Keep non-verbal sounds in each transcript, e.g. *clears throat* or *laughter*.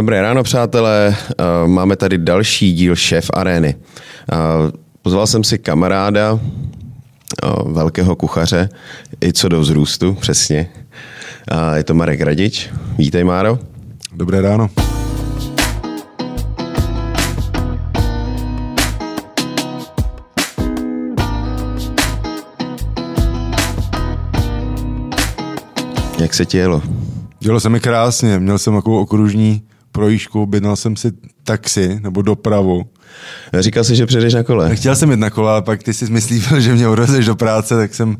Dobré ráno, přátelé. Eh, Máme tady další díl Šéf Arény. Eh, Pozval jsem si kamaráda, eh, velkého kuchaře, i co do vzrůstu, přesně. Je to Marek Radič. Vítej, Máro. Dobré ráno. Jak se ti jelo? Dělo se mi krásně, měl jsem takovou okružní projížďku, objednal jsem si taxi nebo dopravu. Říkal jsi, že přijdeš na kole. Chtěl jsem jít na kola, ale pak ty si myslíval, že mě odvezeš do práce, tak jsem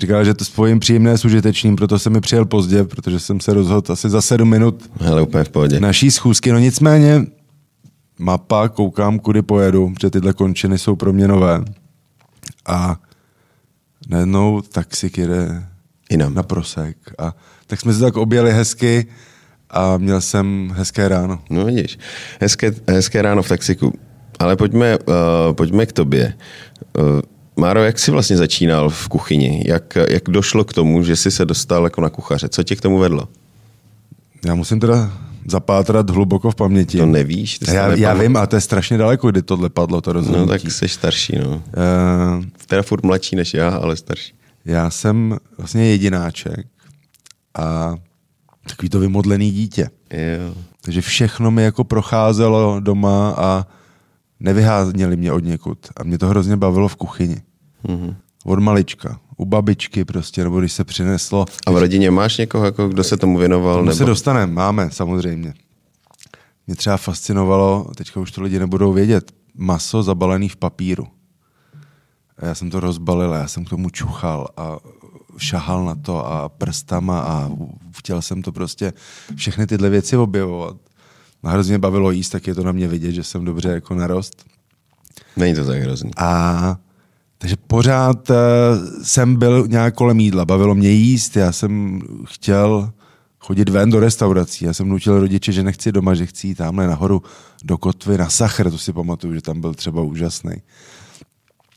říkal, že to spojím příjemné s užitečným, proto jsem mi přijel pozdě, protože jsem se rozhodl asi za sedm minut Hele, úplně v pohodě. naší schůzky. No nicméně mapa, koukám, kudy pojedu, protože tyhle končiny jsou pro mě nové. A najednou taxik jede Jinam. na prosek. A tak jsme se tak objeli hezky a měl jsem hezké ráno. No vidíš, hezké, hezké ráno v taxiku. Ale pojďme, uh, pojďme k tobě. Uh, Máro, jak jsi vlastně začínal v kuchyni? Jak, jak došlo k tomu, že jsi se dostal jako na kuchaře? Co tě k tomu vedlo? Já musím teda zapátrat hluboko v paměti. To nevíš? Ty já, já vím, a to je strašně daleko, kdy tohle padlo, to No rozhodnutí. tak jsi starší, no. Uh, Teda furt mladší než já, ale starší. já jsem vlastně jedináček a takový to vymodlený dítě. Jo. Takže všechno mi jako procházelo doma a nevyháněli mě od někud. A mě to hrozně bavilo v kuchyni. Mhm. Od malička. U babičky prostě, nebo když se přineslo. A v rodině máš někoho, jako, kdo se tomu věnoval? Tomu nebo... se dostaneme, máme samozřejmě. Mě třeba fascinovalo, teďka už to lidi nebudou vědět, maso zabalený v papíru. A já jsem to rozbalil, já jsem k tomu čuchal a šahal na to a prstama a chtěl jsem to prostě všechny tyhle věci objevovat. A hrozně bavilo jíst, tak je to na mě vidět, že jsem dobře jako narost. Není to tak hrozný. A takže pořád uh, jsem byl nějak kolem jídla, bavilo mě jíst, já jsem chtěl chodit ven do restaurací, já jsem nutil rodiče, že nechci doma, že chci jít tamhle nahoru do kotvy na Sachr, to si pamatuju, že tam byl třeba úžasný.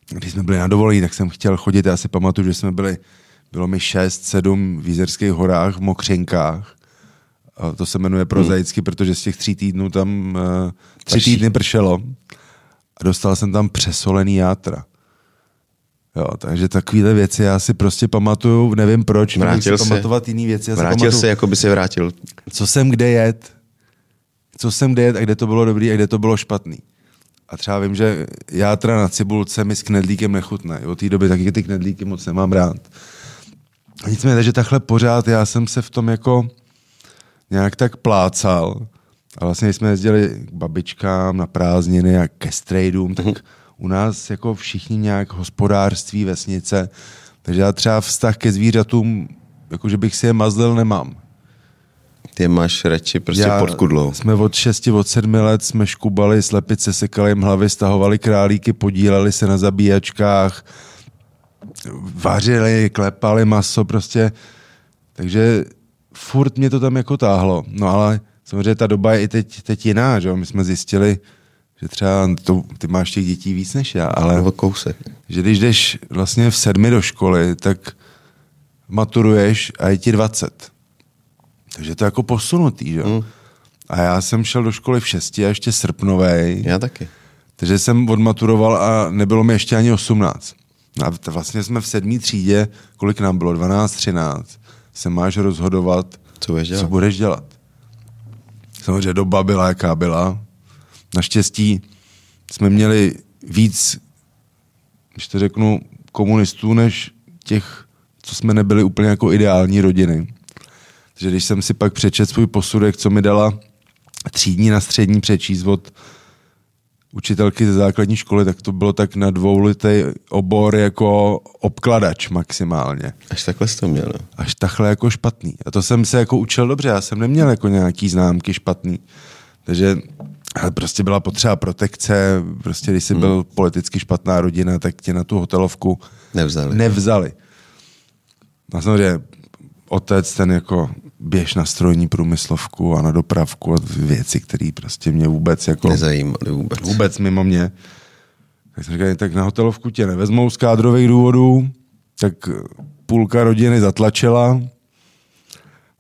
Když jsme byli na dovolení, tak jsem chtěl chodit, já si pamatuju, že jsme byli, bylo mi 6-7 v Jízerských horách, v Mokřenkách, a to se jmenuje prozaicky, protože z těch tří týdnů tam uh, tři Prší. týdny pršelo a dostal jsem tam přesolený játra. Jo, takže takovéhle věci já si prostě pamatuju, nevím proč, Vrátil si pamatovat jiný věci. Já si Vrátil pamatuju, se, jako by se vrátil. co jsem kde jet, co jsem kde jet a kde to bylo dobrý a kde to bylo špatný. A třeba vím, že játra na cibulce mi s knedlíkem nechutné. Od té doby taky ty knedlíky moc nemám rád. A nicméně, takže takhle pořád já jsem se v tom jako nějak tak plácal. A vlastně, když jsme jezdili k babičkám na prázdniny a ke strejdům, tak u nás jako všichni nějak hospodářství, vesnice. Takže já třeba vztah ke zvířatům, jako že bych si je mazlil, nemám. Ty je máš radši prostě Já- pod kudlou. Jsme od 6, od 7 let jsme škubali slepice, sekali jim hlavy, stahovali králíky, podíleli se na zabíjačkách, vařili, klepali maso prostě. Takže furt mě to tam jako táhlo. No ale samozřejmě ta doba je i teď, teď jiná, že jo? My jsme zjistili, že třeba to, ty máš těch dětí víc než já, ale Nebo kousek. že když jdeš vlastně v sedmi do školy, tak maturuješ a je ti 20. Takže to je jako posunutý, že? Mm. A já jsem šel do školy v šesti a ještě srpnovej, Já taky. takže jsem odmaturoval a nebylo mi ještě ani 18. No A vlastně jsme v sedmý třídě, kolik nám bylo, 12, 13, se máš rozhodovat, Co budeš dělat? co budeš dělat. Samozřejmě doba byla, jaká byla. Naštěstí jsme měli víc, když to řeknu, komunistů, než těch, co jsme nebyli úplně jako ideální rodiny. Takže když jsem si pak přečet svůj posudek, co mi dala třídní na střední přečíst od učitelky ze základní školy, tak to bylo tak na dvoulitý obor jako obkladač maximálně Až takhle jsi to měl. no. až takhle jako špatný. A to jsem se jako učil dobře, já jsem neměl jako nějaký známky špatný. Takže ale prostě byla potřeba protekce, prostě když jsi Hmm. byl politicky špatná rodina, tak tě na tu hotelovku Nevzali. nevzali. A samozřejmě otec ten jako běž na strojní průmyslovku a na dopravku a věci, které prostě mě vůbec jako Nezajímali vůbec. vůbec mimo mě. Tak jsem říkal, tak na hotelovku tě nevezmou z kádrových důvodů, tak půlka rodiny zatlačila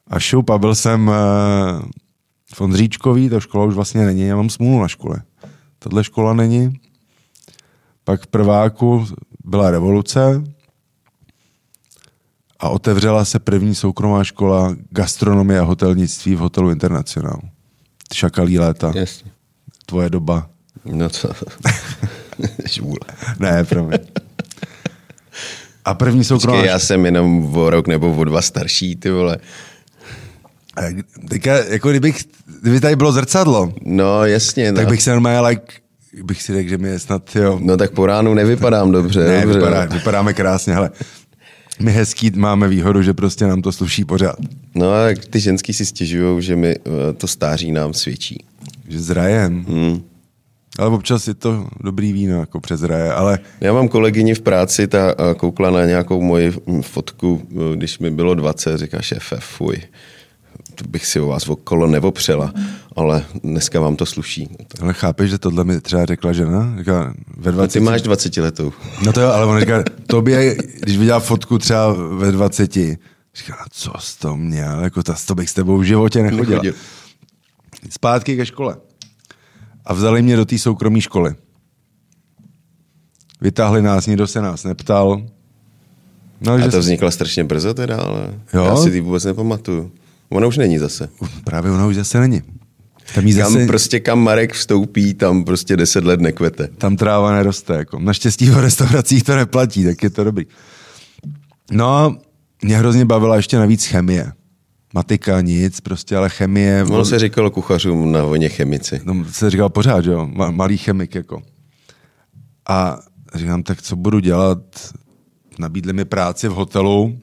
a šup a byl jsem v Ondříčkový, ta škola už vlastně není, já mám smůlu na škole. Tahle škola není. Pak v prváku byla revoluce a otevřela se první soukromá škola gastronomie a hotelnictví v hotelu International. Šakalí léta, Jasně. tvoje doba. No to... *laughs* Žvůle. Ne, promiň. A první soukromá Počkej, já jsem jenom o rok nebo o dva starší, ty vole. Teďka, jako kdybych, kdyby tady bylo zrcadlo, No jasně, no. tak bych se normálně, like, bych si řekl, že mi je snad, jo, No tak po ránu nevypadám dobře. ne, dobře. vypadá, vypadáme krásně, hele. *laughs* My hezký máme výhodu, že prostě nám to sluší pořád. No a ty ženský si stěžují, že mi eh, to stáří nám svědčí. Že zrajem. Hmm. Ale občas je to dobrý víno, jako přes raje, ale Já mám kolegyni v práci, ta eh, koukla na nějakou moji hm, fotku, eh, když mi bylo 20, říká šéfe, fuj, to bych si o vás okolo neopřela, ale dneska vám to sluší. ale chápeš, že tohle mi třeba řekla žena? Říká, ve A 20 ty máš 20 letou. No to jo, ale on říká, tobě, když viděla fotku třeba ve 20, říká, co jsi to měl, jako ta, to bych s tebou v životě nechodila. Nechodil. Zpátky ke škole. A vzali mě do té soukromé školy. Vytáhli nás, nikdo se nás neptal. No, A že to vzniklo strašně brzo teda, ale Jo? já si ty vůbec nepamatuju. Ona už není zase. Právě ona už zase není. Tam, jí Kam zase, prostě kam Marek vstoupí, tam prostě 10 let nekvete. tam tráva neroste. Jako. Naštěstí v restauracích to neplatí, tak je to dobrý. No a mě hrozně bavila ještě navíc chemie. Matika nic, prostě, ale chemie. Ono se říkalo kuchařům na vojně chemici. No, se říkal pořád, že jo, ma- malý chemik jako. A říkám, tak co budu dělat? Nabídli mi práci v hotelu,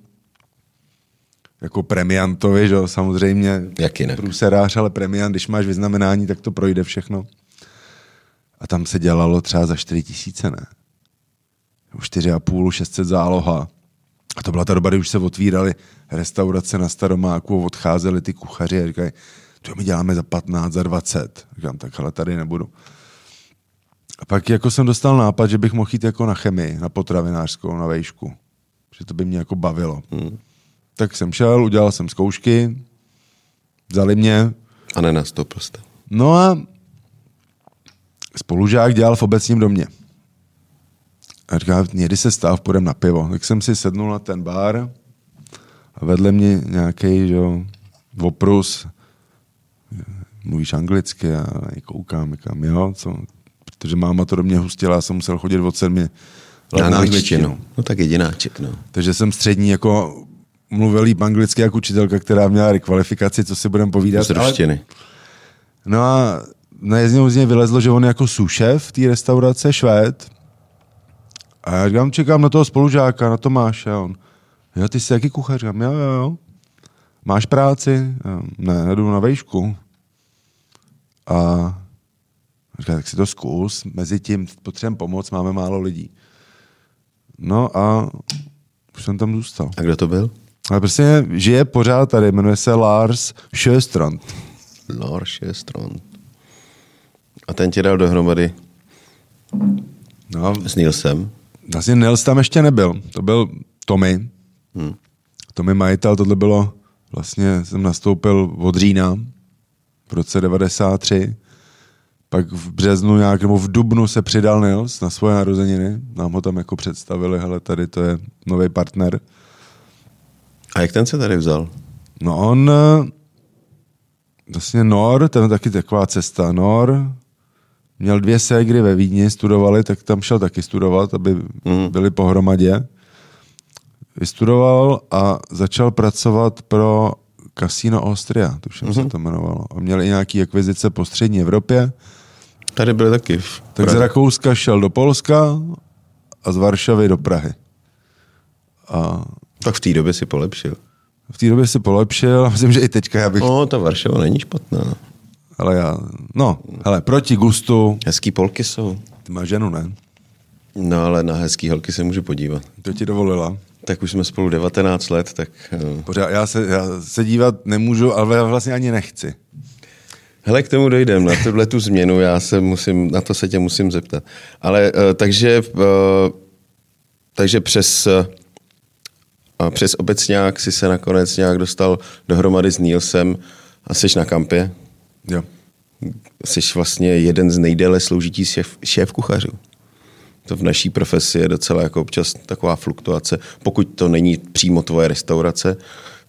jako premiantovi, že jo, samozřejmě. Jak jinak? Průserář, ale premiant, když máš vyznamenání, tak to projde všechno. A tam se dělalo třeba za 4 tisíce, ne? 4,5, 600 záloha. A to byla ta doba, kdy už se otvíraly restaurace na Staromáku, odcházeli ty kuchaři a říkají, to my děláme za 15, za 20. Říkám, tak ale tady nebudu. A pak jako jsem dostal nápad, že bych mohl jít jako na chemii, na potravinářskou, na vejšku. Že to by mě jako bavilo. Hmm. Tak jsem šel, udělal jsem zkoušky, vzali mě, A nenastoupil jste. No a spolužák dělal v obecním domě. A říká, někdy se stav, půjdem na pivo. Tak jsem si sednul na ten bar a vedle mě nějaký, že jo, oprus, mluvíš anglicky a koukám, říkám, jo, co, protože máma to do mě hustila, já jsem musel chodit od sedmi let Na angličtinu. No tak jedináček, no. Takže jsem střední jako mluvil líp anglicky jako učitelka, která měla rekvalifikaci, co si budeme povídat. Z ruštiny. No a najezdně z něj vylezlo, že on je jako sušef té restaurace, švéd. A já říkám, čekám na toho spolužáka, na Tomáše. A on, jo, ty jsi jaký kuchař? Říkám, jo, jo, jo. Máš práci? Já, ne, jdu na vejšku. A říká, tak si to zkus, mezi tím potřebujeme pomoc, máme málo lidí. No a už jsem tam zůstal. A kdo to byl? Ale prostě žije pořád tady, jmenuje se Lars Sjöstrand. Lars Strand. A ten tě dal dohromady No, s Nilsem. Vlastně Nils tam ještě nebyl. To byl Tommy. Hmm. Tommy majitel, tohle bylo, vlastně jsem nastoupil od října v roce 93. Pak v březnu nějak, nebo v dubnu se přidal Nils na svoje narozeniny. Nám ho tam jako představili, hele, tady to je nový partner. A jak ten se tady vzal? No on, eh, vlastně Nor, ten je taky taková cesta. Nor měl dvě ségry ve Vídni, studovali, tak tam šel taky studovat, aby Mhm. byli pohromadě. Vystudoval a začal pracovat pro Casino Austria, tuším Mhm. se to jmenovalo. A měl i nějaký akvizice po střední Evropě. Tady byl taky. V Tak z. Rakouska šel do Polska a z Varšavy do Prahy. A Tak v té době si polepšil. v té době si polepšil a myslím, že i teďka já bych No, ta Varšava není špatná. Ale já, no, hele, proti gustu, Hezký polky jsou. ty máš ženu, ne? No, ale na hezký holky se můžu podívat. To ti dovolila. Tak už jsme spolu 19 let, tak... eh, Pořád, já se, já se dívat nemůžu, ale já vlastně ani nechci. Hele, k tomu dojdem, na tuhle tu změnu, já se musím, na to se tě musím zeptat. Ale eh, takže, eh, takže přes, eh, přes obecňák si se nakonec nějak dostal dohromady s Nielsem a jsi na kampě? Jo. Jsi vlastně jeden z nejdéle sloužití šéf, šéf kuchařů. To v naší profesi je docela jako občas taková fluktuace. Pokud to není přímo tvoje restaurace,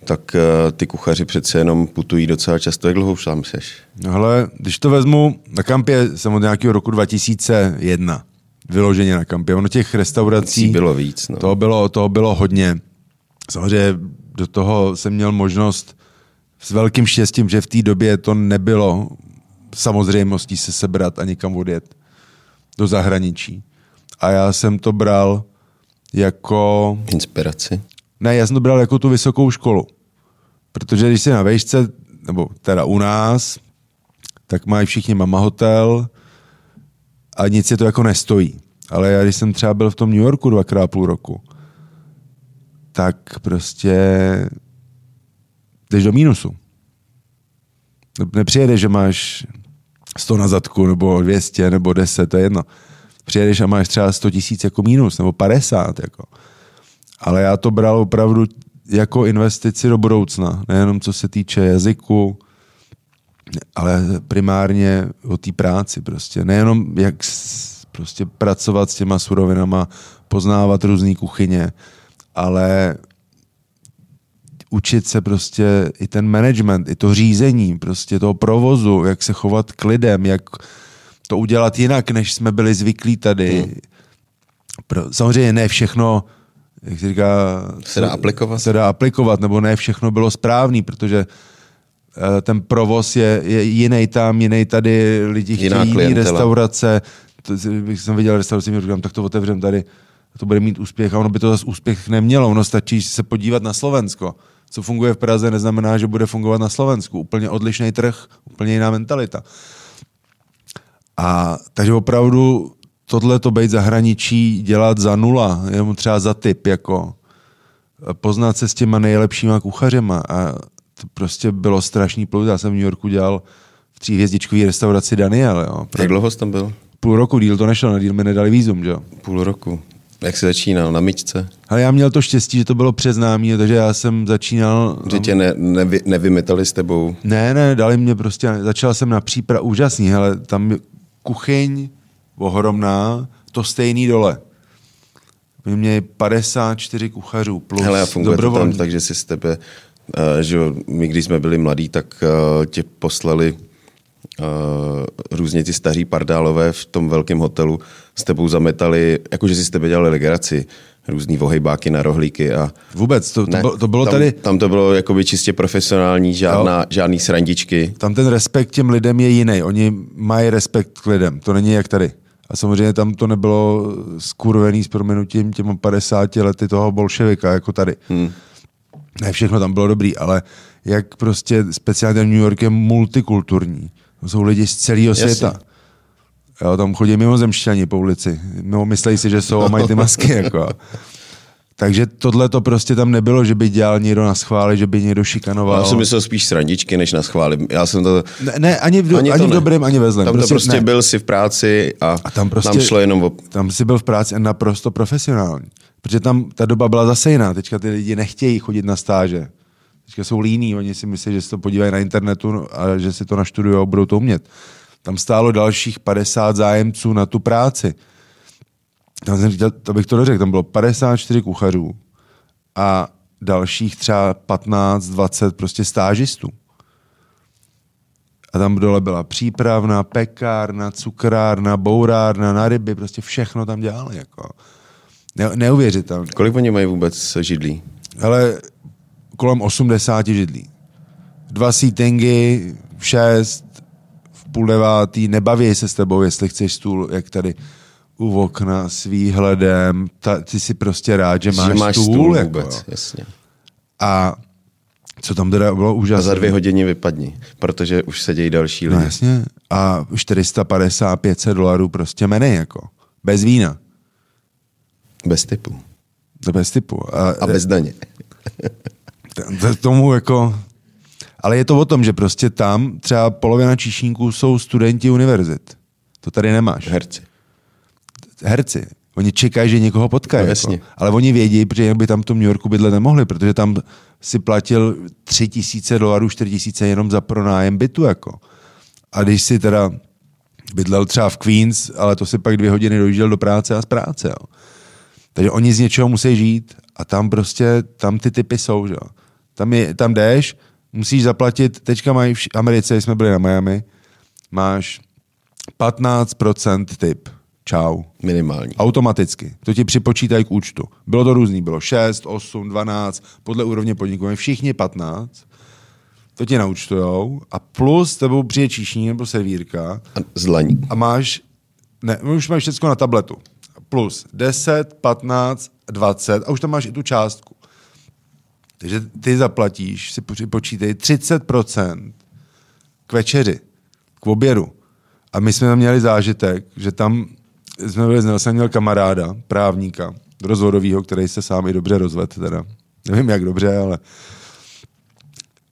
tak eh, ty kuchaři přece jenom putují docela často. Jak dlouho už tam seš? No hele, když to vezmu, na kampě jsem od nějakého roku 2001 vyloženě na kampě. Ono těch restaurací... Cí bylo víc. No. Toho bylo, toho bylo hodně. Samozřejmě do toho jsem měl možnost s velkým štěstím, že v té době to nebylo samozřejmostí se sebrat a někam odjet do zahraničí. A já jsem to bral jako... Inspiraci? Ne, já jsem to bral jako tu vysokou školu. Protože když jsi na vejšce, nebo teda u nás, tak mají všichni mama hotel a nic je to jako nestojí. Ale já, když jsem třeba byl v tom New Yorku dvakrát půl roku, tak prostě jdeš do mínusu. Nepřijedeš, že máš 100 na zadku, nebo 200, nebo 10, to je jedno. Přijedeš a máš třeba 100 tisíc jako mínus, nebo 50. Jako. Ale já to bral opravdu jako investici do budoucna. Nejenom co se týče jazyku, ale primárně o té práci prostě. Nejenom jak prostě pracovat s těma surovinama, poznávat různé kuchyně, ale učit se prostě i ten management, i to řízení, prostě toho provozu, jak se chovat k lidem, jak to udělat jinak, než jsme byli zvyklí tady. Hmm. Pro, samozřejmě ne všechno, jak se říká... Se dá aplikovat. Se dá aplikovat, nebo ne všechno bylo správný, protože uh, ten provoz je, je jiný tam, jiný tady, lidi Jiná chtějí jiný restaurace. To, když jsem viděl restauraci, mi říkám, tak to otevřem tady, to bude mít úspěch a ono by to zase úspěch nemělo. Ono stačí se podívat na Slovensko. Co funguje v Praze, neznamená, že bude fungovat na Slovensku. Úplně odlišný trh, úplně jiná mentalita. A takže opravdu tohle to být zahraničí dělat za nula, jenom třeba za typ, jako poznat se s těma nejlepšíma kuchařema a to prostě bylo strašný plus. Já jsem v New Yorku dělal v tříhvězdičkové restauraci Daniel. Jo. Jak dlouho jsi tam byl? Půl roku díl to nešlo, na díl mi nedali vízum, že jo. Půl roku. Jak jsi začínal? Na myčce? Ale já měl to štěstí, že to bylo přes známí, takže já jsem začínal... Že tě ne, nevy, nevymetali s tebou? Ne, ne, dali mě prostě, začal jsem na příprav, úžasný, hele, tam kuchyň ohromná, to stejný dole. My měli 54 kuchařů plus Hele, a funguje to tam dobrovolník. tak, že si z tebe, uh, že jo, my když jsme byli mladí, tak uh, tě poslali různě ty staří pardálové v tom velkém hotelu, s tebou zametali, jakože si s tebe dělali legraci, různý vohejbáky na rohlíky a Vůbec, to, to, ne, bylo, to bylo tam, tady, Tam to bylo jakoby čistě profesionální, žádná, žádný srandičky. tam ten respekt těm lidem je jiný. Oni mají respekt k lidem, to není jak tady. A samozřejmě tam to nebylo skurvený s proměnutím těm 50 lety toho bolševika, jako tady. Hmm. Ne všechno tam bylo dobrý, ale jak prostě speciálně New York je multikulturní. Jsou lidi z celého světa. Jo, tam chodí mimozemšťani po ulici. No, myslí si, že jsou a mají ty masky. Jako. Takže tohle to prostě tam nebylo, že by dělal někdo na schvály, že by někdo šikanoval. Já jsem myslel spíš srandičky, než na schvály. Já jsem to... Ne, ne ani v, do, ani, Ani v ne. dobrém, ani ve zlém. Tam prostě, prostě ne. byl si v práci a, A tam prostě- tam šlo jenom o... Tam si byl v práci a naprosto profesionální. Protože tam ta doba byla zase jiná. Teďka ty lidi nechtějí chodit na stáže. Teďka jsou líní, oni si myslí, že se to podívají na internetu a že si to naštudují a budou to umět. Tam stálo dalších 50 zájemců na tu práci. Tam jsem říkal, to bych to dořekl, tam bylo 54 kuchařů a dalších třeba 15, 20 prostě stážistů. A tam dole byla přípravna, pekárna, cukrárna, bourárna, na ryby, prostě všechno tam dělali. Jako. Ne, neuvěřitelné. Kolik oni mají vůbec židlí? Ale kolem 80 židlí. Dva seatingy, šest, v půl devátý, nebaví se s tebou, jestli chceš stůl, jak tady u okna s výhledem, ta, ty si prostě rád, že máš, že máš stůl, stůl jako. vůbec, jasně. A co tam teda bylo A úžasné. za dvě hodiny vypadni, protože už se dějí další lidi. No jasně. A 450, 500 dolarů prostě meny, jako. Bez vína. Bez typu. Bez typu. A, A bez daně. T- t- tomu jako... Ale je to o tom, že prostě tam třeba polovina číšníků jsou studenti univerzit. To tady nemáš. Herci. Herci. Oni čekají, že někoho potkají. No, jako. jasně. Ale oni vědí, protože jinak by tam v tom New Yorku bydlet nemohli, protože tam si platil tři tisíce dolarů, čtyři tisíce jenom za pronájem bytu. Jako. A když si teda bydlel třeba v Queens, ale to si pak dvě hodiny dojížděl do práce a z práce. Jo. Takže oni z něčeho musí žít a tam prostě, tam ty typy jsou, že jo. Tam, je, tam jdeš, musíš zaplatit, teďka mají v Americe, jsme byli na Miami, máš 15% typ. Čau. Minimální. Automaticky. To ti připočítají k účtu. Bylo to různý, bylo 6, 8, 12, podle úrovně podniku. Všichni 15. To ti naučtujou a plus tebou přijde číšní nebo servírka A zlaní. a máš, ne, už máš všechno na tabletu. Plus 10, 15, 20 a už tam máš i tu částku. Takže ty zaplatíš, si počítej 30% k večeři, k obědu. A my jsme tam měli zážitek, že tam jsme byli, já jsem měl kamaráda, právníka, rozvodovýho, který se sám i dobře rozvedl teda. Nevím, jak dobře, ale...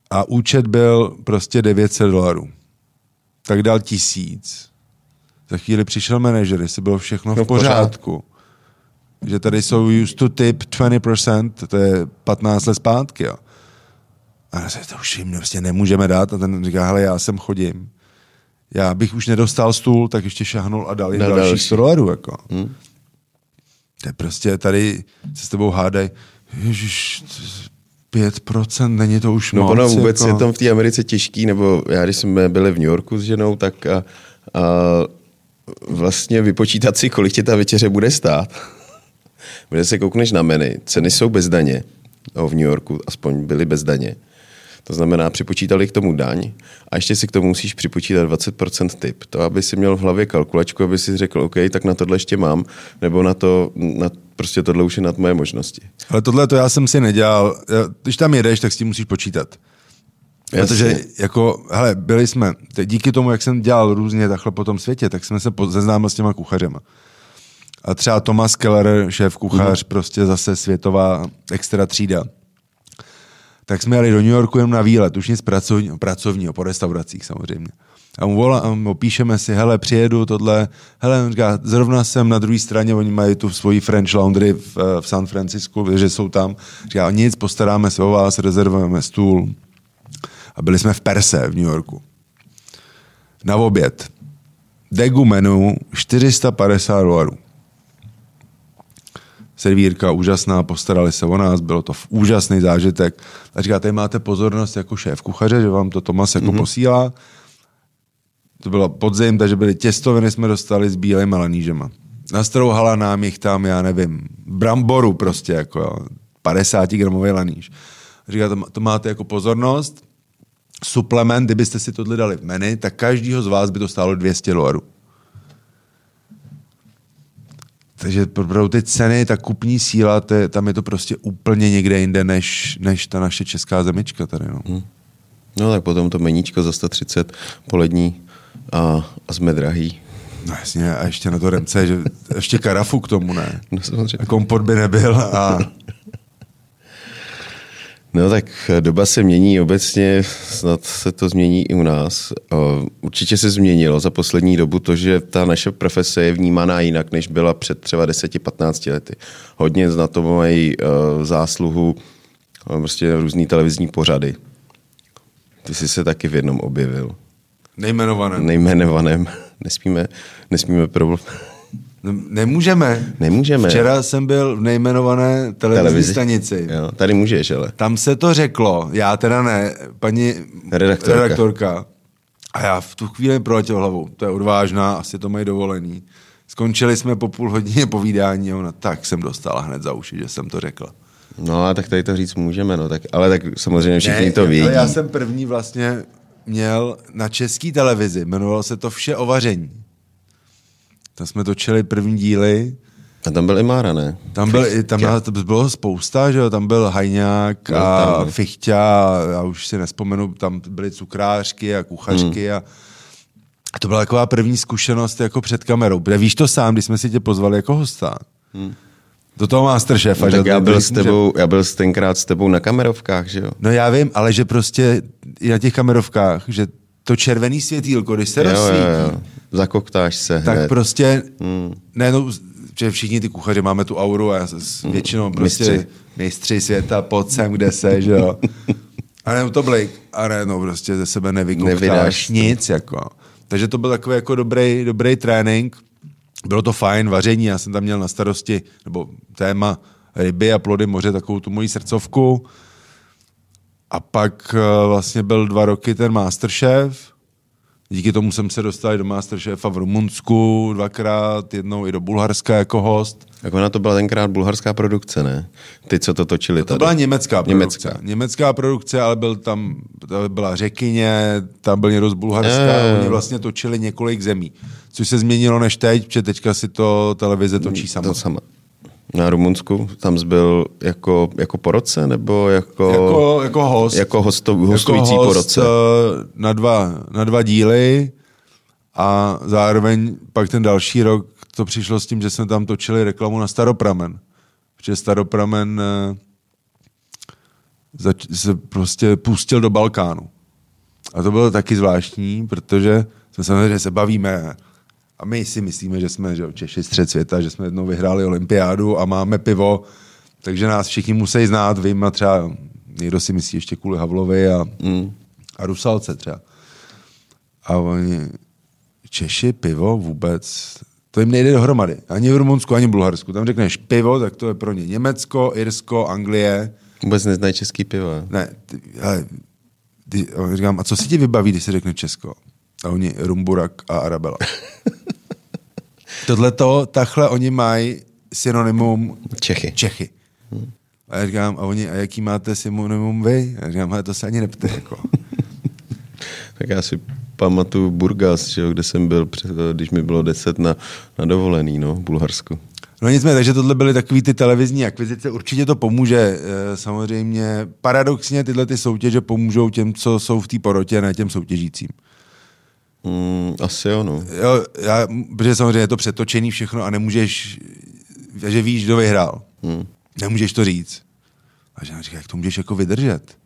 A účet byl prostě 900 dolarů. Tak dal tisíc. Za chvíli přišel manažer, jestli bylo všechno No, v pořádku. Že tady jsou used to tip 20%, to je 15 let zpátky. Jo. A já říkám, to už jim prostě nemůžeme dát. A ten říká, hele, já sem chodím. Já bych už nedostal stůl, tak ještě šahnul a dal jim Dal další další. 100 dolarů. Jako. Hmm. To je prostě tady se s tebou hádaj, ježiš, 5%, není to už No moc. ono vůbec jako. je tam v té Americe těžký, nebo já když jsme byli v New Yorku s ženou, tak a, a vlastně vypočítat si, kolik tě ta večeře bude stát. Když se koukneš na menu, ceny jsou bez daně, no, v New Yorku aspoň byly bez daně. To znamená, připočítali k tomu daň a ještě si k tomu musíš připočítat 20% tip. To, aby si měl v hlavě kalkulačku, aby si řekl, OK, tak na tohle ještě mám, nebo na to, na, prostě tohle už je nad moje možnosti. Ale tohle to já jsem si nedělal. Když tam jedeš, tak s tím musíš počítat. Jasně. Protože jako, hele, byli jsme, díky tomu, jak jsem dělal různě takhle po tom světě, tak jsme se seznámili s těma kuchařema. A třeba Thomas Keller, šéf kuchař, mm. prostě zase světová extra třída. Tak jsme jeli do New Yorku jenom na výlet, už nic pracovního, pracovního po restauracích samozřejmě. A mu volá, a mu píšeme si, hele, přijedu tohle, hele, on říká, zrovna jsem na druhé straně, oni mají tu svoji French Laundry v, eh, v San Francisku, že jsou tam. Říká, nic, postaráme se o vás, rezervujeme stůl. A byli jsme v Perse v New Yorku. Na oběd. Degu menu 450 dolarů. Servírka úžasná, postarali se o nás, bylo to v- úžasný zážitek. A říká, tady máte pozornost jako šéf kuchaře, že vám to Tomas jako mm-hmm. posílá. To bylo podzim, takže byly těstoviny, jsme dostali s bílýma lanížema. Nastrouhala nám jich tam, já nevím, bramboru prostě, jako jo, 50 gramový laníž. Říká, to, to máte jako pozornost, suplement, kdybyste si tohle dali v menu, tak každýho z vás by to stálo 200 dolarů. Takže pro, ty ceny, ta kupní síla, to je, tam je to prostě úplně někde jinde, než, než ta naše česká zemička tady. No. No tak potom to meníčko za 130 polední a, a jsme drahý. no jasně, a ještě na to remce, že ještě karafu k tomu, ne? No, samozřejmě. A kompot by nebyl a No tak doba se mění obecně, snad se to změní i u nás. Určitě se změnilo za poslední dobu to, že ta naše profese je vnímaná jinak, než byla před třeba 10-15 lety. Hodně na to mají uh, zásluhu uh, prostě různý televizní pořady. Ty jsi se taky v jednom objevil. nejmenované. Nejmenovaném. *laughs* Nesmíme, nesmíme problém. No, Nemůžeme. Nemůžeme. Včera jsem byl v nejmenované televizní Televizi. stanici. Jo, tady můžeš, ale. Tam se to řeklo, já teda ne, paní Redaktorka. redaktorka. A já v tu chvíli proletěl hlavou, to je odvážná, asi to mají dovolený. Skončili jsme po půl hodině povídání a ona, tak jsem dostala hned za uši, že jsem to řekla. No a tak tady to říct můžeme, no tak, ale tak samozřejmě všichni to ale vědí. já jsem první vlastně měl na české televizi, jmenovalo se to Vše o vaření. Tam jsme točili první díly, A tam byl i Mára, ne? tam, byl, i- tam to bylo spousta, že jo, tam byl Hajňák No, a tam. Fichťa, já už si nespomenu, tam byly cukrářky a kuchařky Hmm. a a to byla taková první zkušenost jako před kamerou. Protože víš to sám, když jsme si tě pozvali jako hosta. Do toho Masterchefa. Hmm. No, že tak já byl, s může- tebou, já byl s tenkrát s tebou na kamerovkách, že jo? No já vím, ale že prostě i na těch kamerovkách, že to červený světýlko, když se Jo, rozsvítí, jo, jo. Zakoktáš se tak hned. prostě, Hmm. ne, no, že všichni ty kuchaři máme tu auru a já se s- většinou prostě Mistři. světa, pod sem, kde se, že jo. A ne, to Blake, a ne, no prostě ze sebe nevykoktáš nic, jako. Takže to byl takový jako dobrý, dobrý trénink. Bylo to fajn, vaření, já jsem tam měl na starosti, nebo téma ryby a plody moře, takovou tu moji srdcovku. A pak eh, vlastně byl dva roky ten Masterchef. Díky tomu jsem se dostal do Masterchefa v Rumunsku dvakrát, jednou i do Bulharska jako host. Tak ona to byla tenkrát bulharská produkce, ne? Ty, co to točili To tady. byla německá produkce. Německá. Německá produkce, ale byl tam, tam byla Řekyně, tam byl někdo z Bulharska, jo. oni vlastně točili několik zemí. Což se změnilo než teď, protože teďka si to televize točí sama. To sama. Na Rumunsku tam zbyl jako, jako po roce, nebo jako, Jako, jako host. jako hosto, hostující jako host, po roce? eh, Na dva, na dva díly a zároveň pak ten další rok to přišlo s tím, že jsme tam točili reklamu na Staropramen. Protože Staropramen eh, zač- se prostě pustil do Balkánu. A to bylo taky zvláštní, protože jsme samozřejmě se bavíme a my si myslíme, že jsme že Češi střed světa, že jsme jednou vyhráli olympiádu a máme pivo, takže nás všichni musí znát, vím a třeba někdo si myslí ještě kvůli Havlovi a, mm. a Rusalce třeba. A oni, Češi, pivo vůbec, to jim nejde dohromady. Ani v Rumunsku, ani v Bulharsku. Tam řekneš pivo, tak to je pro ně Německo, Irsko, Anglie, Vůbec neznají český pivo. ne, ty, ale, ty, říkám, a co si ti vybaví, když se řekne Česko? A oni Rumburak a Arabela. *laughs* Tohle to, takhle oni mají synonymum Čechy. Čechy. A já říkám, a oni, a jaký máte synonymum vy? A já říkám, ale to se ani nepte, jako. *laughs* Tak já si pamatuju Burgas, že jo, kde jsem byl, před- když mi bylo 10 na, na dovolený, no, v Bulharsku. No nicméně, takže tohle byly takový ty televizní akvizice. Určitě to pomůže. eh, Samozřejmě paradoxně tyhle ty soutěže pomůžou těm, co jsou v té porotě, ne těm soutěžícím. Mm, asi jo, no. Jo, já, protože samozřejmě je to přetočený všechno a nemůžeš, že víš, kdo vyhrál. Hmm. Nemůžeš to říct. A že říká, jak to můžeš jako vydržet?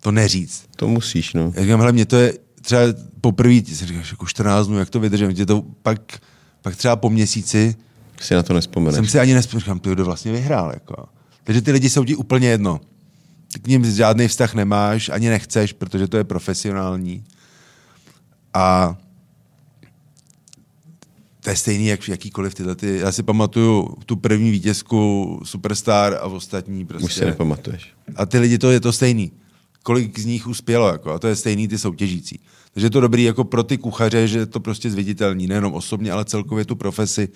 To neříct. To musíš, no. Já říkám, hele, mě to je třeba poprvé, si říkáš, jako 14 dnů, jak to vydržím. Tě to pak, pak třeba po měsíci Si na to nespomeneš. jsem si ani nespomněl, říkám, ty kdo vlastně vyhrál. Jako. Takže ty lidi jsou ti úplně jedno. Ty k ním žádný vztah nemáš, ani nechceš, protože to je profesionální. A to je stejný, jak jakýkoliv tyhle ty. Já si pamatuju tu první vítězku Superstar a ostatní prostě. Už si nepamatuješ. A ty lidi, to je to stejný. Kolik z nich uspělo, jako, a to je stejný ty soutěžící. Takže je to dobrý jako pro ty kuchaře, že to prostě zviditelní, nejenom osobně, ale celkově tu profesi,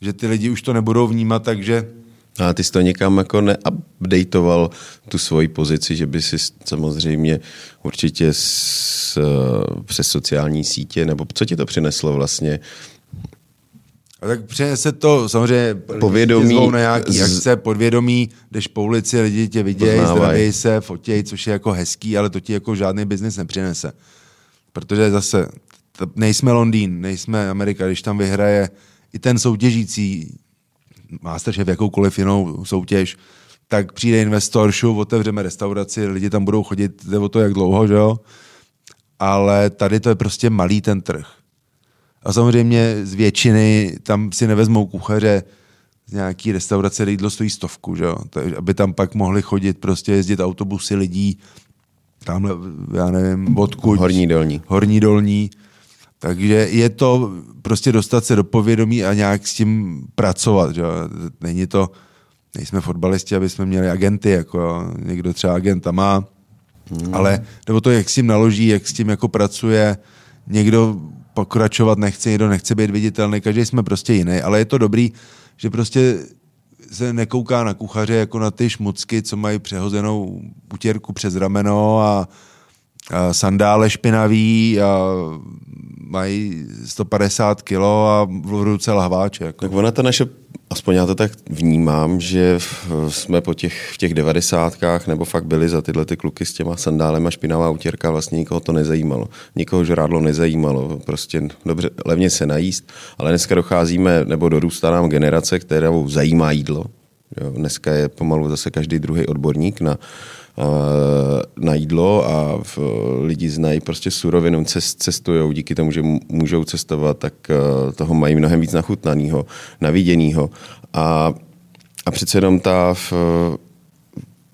že ty lidi už to nebudou vnímat, takže A ty jsi to někam jako neupdateoval tu svoji pozici, že by si samozřejmě určitě s, eh, přes sociální sítě, nebo co ti to přineslo vlastně? a tak přinese to samozřejmě Povědomí na nějaký z- akce, podvědomí, jdeš po ulici, lidi tě vidějí, zdraví se, fotěj, což je jako hezký, ale to ti jako žádný biznis nepřinese. Protože zase nejsme Londýn, nejsme Amerika, když tam vyhraje i ten soutěžící Masterchef, jakoukoliv jinou soutěž, tak přijde investor, šu, otevřeme restauraci, lidi tam budou chodit, jde o to, jak dlouho, že jo? Ale tady to je prostě malý ten trh. A samozřejmě z většiny tam si nevezmou kuchaře z nějaký restaurace, kde jídlo stojí stovku, že jo? Takže aby tam pak mohli chodit, prostě jezdit autobusy lidí, tamhle, já nevím, odkud. Horní, dolní. Horní, dolní. Takže je to prostě dostat se do povědomí a nějak s tím pracovat, že? Není to, nejsme fotbalisti, aby jsme měli agenty, jako někdo třeba agenta má, hmm. ale nebo to, jak s tím naloží, jak s tím jako pracuje, někdo pokračovat nechce, někdo nechce být viditelný, každý jsme prostě jiný, ale je to dobrý, že prostě se nekouká na kuchaře jako na ty šmucky, co mají přehozenou utěrku přes rameno a sandále špinavý a mají 150 kilo a v ruce lahváče. Jako. Tak ona ta naše, aspoň já to tak vnímám, že jsme po těch, v těch devadesátkách nebo fakt byli za tyhle ty kluky s těma sandálem a špinavá utěrka, vlastně nikoho to nezajímalo. Nikoho žrádlo nezajímalo, prostě dobře, levně se najíst, ale dneska docházíme, nebo dorůstá nám generace, kterou zajímá jídlo. Jo, dneska je pomalu zase každý druhý odborník na, na jídlo a v, lidi znají prostě surovinu, cest, cestují díky tomu, že můžou cestovat, tak eh, toho mají mnohem víc nachutnanýho, naviděnýho. A, a přece jenom ta, v,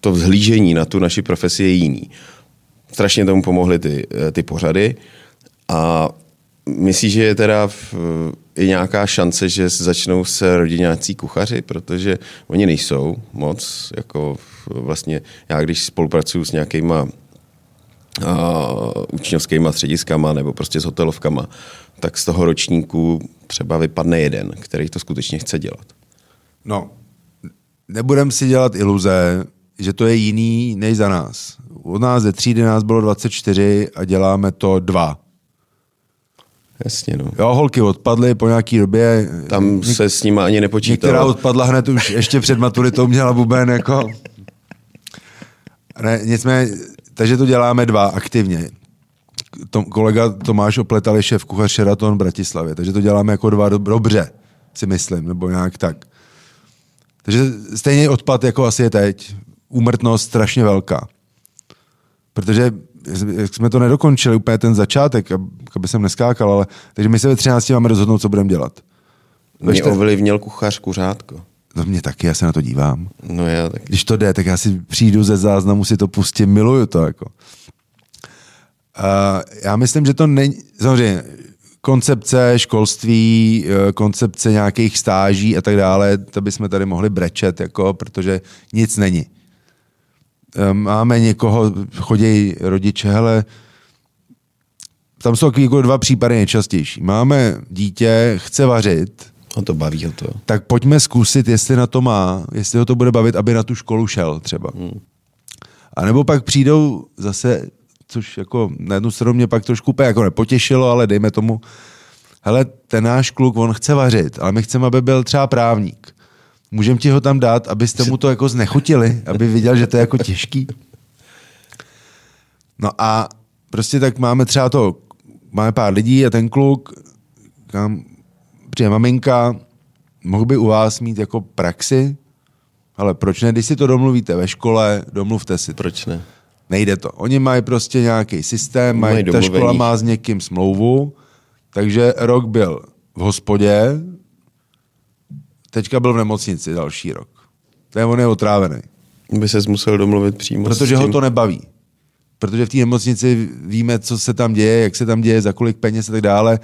to vzhlížení na tu naši profesi je jiný. Strašně tomu pomohly ty, eh, ty pořady a Myslíš, že je teda v, i nějaká šance, že začnou se rodit nějací kuchaři, protože oni nejsou moc, jako vlastně já když spolupracuju s nějakýma uh, učňovskýma střediskama nebo prostě s hotelovkama, tak z toho ročníku třeba vypadne jeden, který to skutečně chce dělat. No, nebudem si dělat iluze, že to je jiný než za nás. Od nás ze třídy nás bylo 24 a děláme to dva. Jasně, no. Jo, holky odpadly po nějaký době. Tam se s nima ani Některá nepočítalo. odpadla hned už ještě před maturitou, měla buben jako... Ne, nicméně, takže to děláme dva aktivně. Tom, kolega Tomáš Opletal je šéf kuchař Sheraton v Bratislavě, takže to děláme jako dva dob- dobře, si myslím, nebo nějak tak. Takže stejně odpad, jako asi je teď. Úmrtnost strašně velká. Protože jak jsme to nedokončili úplně ten začátek, ab- aby jsem neskákal, ale takže my se ve 13 máme rozhodnout, co budeme dělat. Ve Mě čtyř- ovlivnil kuchař kuřátko. No mě taky, já se na to dívám. No já tak. Když to jde, tak já si přijdu ze záznamu, si to pustím, miluju to. Jako. Uh, já myslím, že to není, samozřejmě, koncepce školství, eh, koncepce nějakých stáží a tak dále, to bychom tady mohli brečet, jako, protože nic není. Eh, Máme někoho, chodí rodiče, hele, tam jsou takový jako dva případy nejčastější. Máme dítě, chce vařit, No to baví ho to. tak pojďme zkusit, jestli na to má, jestli ho to bude bavit, aby na tu školu šel třeba. Hmm. A nebo pak přijdou zase, což jako na jednu stranu mě pak trošku úplně jako nepotěšilo, ale dejme tomu, hele, ten náš kluk, on chce vařit, ale my chceme, aby byl třeba právník. Můžeme ti ho tam dát, abyste mu to jako znechutili, aby viděl, že to je jako těžký. No a prostě tak máme třeba to, máme pár lidí a ten kluk, kam přijde maminka, mohl by u vás mít jako praxi, ale proč ne, když si to domluvíte ve škole, domluvte si to. Proč ne? Nejde to. Oni mají prostě nějaký systém, mají, Mají ta škola má s někým smlouvu, takže rok byl v hospodě, teďka byl v nemocnici další rok. To je on je otrávený. By se musel domluvit přímo Protože ho to nebaví. Protože v té nemocnici víme, co se tam děje, jak se tam děje, za kolik peněz a tak dále.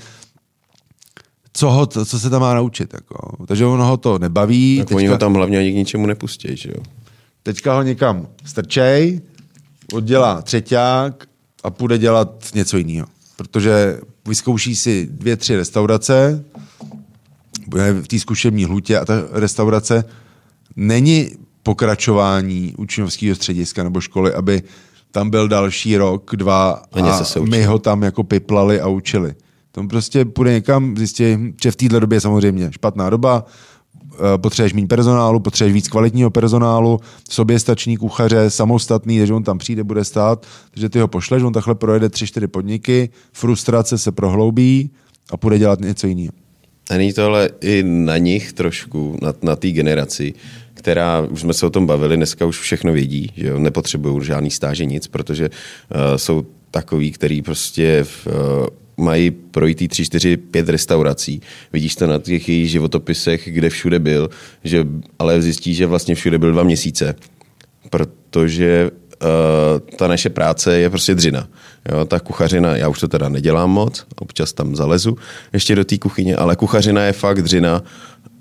Co, ho, co se tam má naučit. Jako. Takže ono ho to nebaví. Tak oni ho tam hlavně ani k ničemu nepustí, že jo? teďka ho někam strčej, oddělá třeťák a půjde dělat něco jiného. Protože vyzkouší si dvě, tři restaurace, bude v té zkušební hlutě a ta restaurace není pokračování učňovského střediska nebo školy, aby tam byl další rok, dva A něco se učil. my ho tam jako piplali a učili. To prostě půjde někam, zjistí, že v této době samozřejmě špatná doba, eh, potřebuješ méně personálu, potřebuješ víc kvalitního personálu, soběstační kuchaře, samostatný, takže on tam přijde, bude stát, takže ty ho pošleš, on takhle projede tři, čtyři podniky, frustrace se prohloubí a půjde dělat něco jiného. A není to ale i na nich trošku, na, na té generaci, která, už jsme se o tom bavili, dneska už všechno vědí, že jo, nepotřebují žádný stáže, nic, protože uh, jsou takový, který prostě v, uh, mají projít 3, 4, 5 restaurací. Vidíš to na těch jejich životopisech, kde všude byl, že, ale zjistí, že vlastně všude byl dva měsíce. Protože uh, ta naše práce je prostě dřina. Jo, ta kuchařina, já už to teda nedělám moc, občas tam zalezu ještě do té kuchyně, ale kuchařina je fakt dřina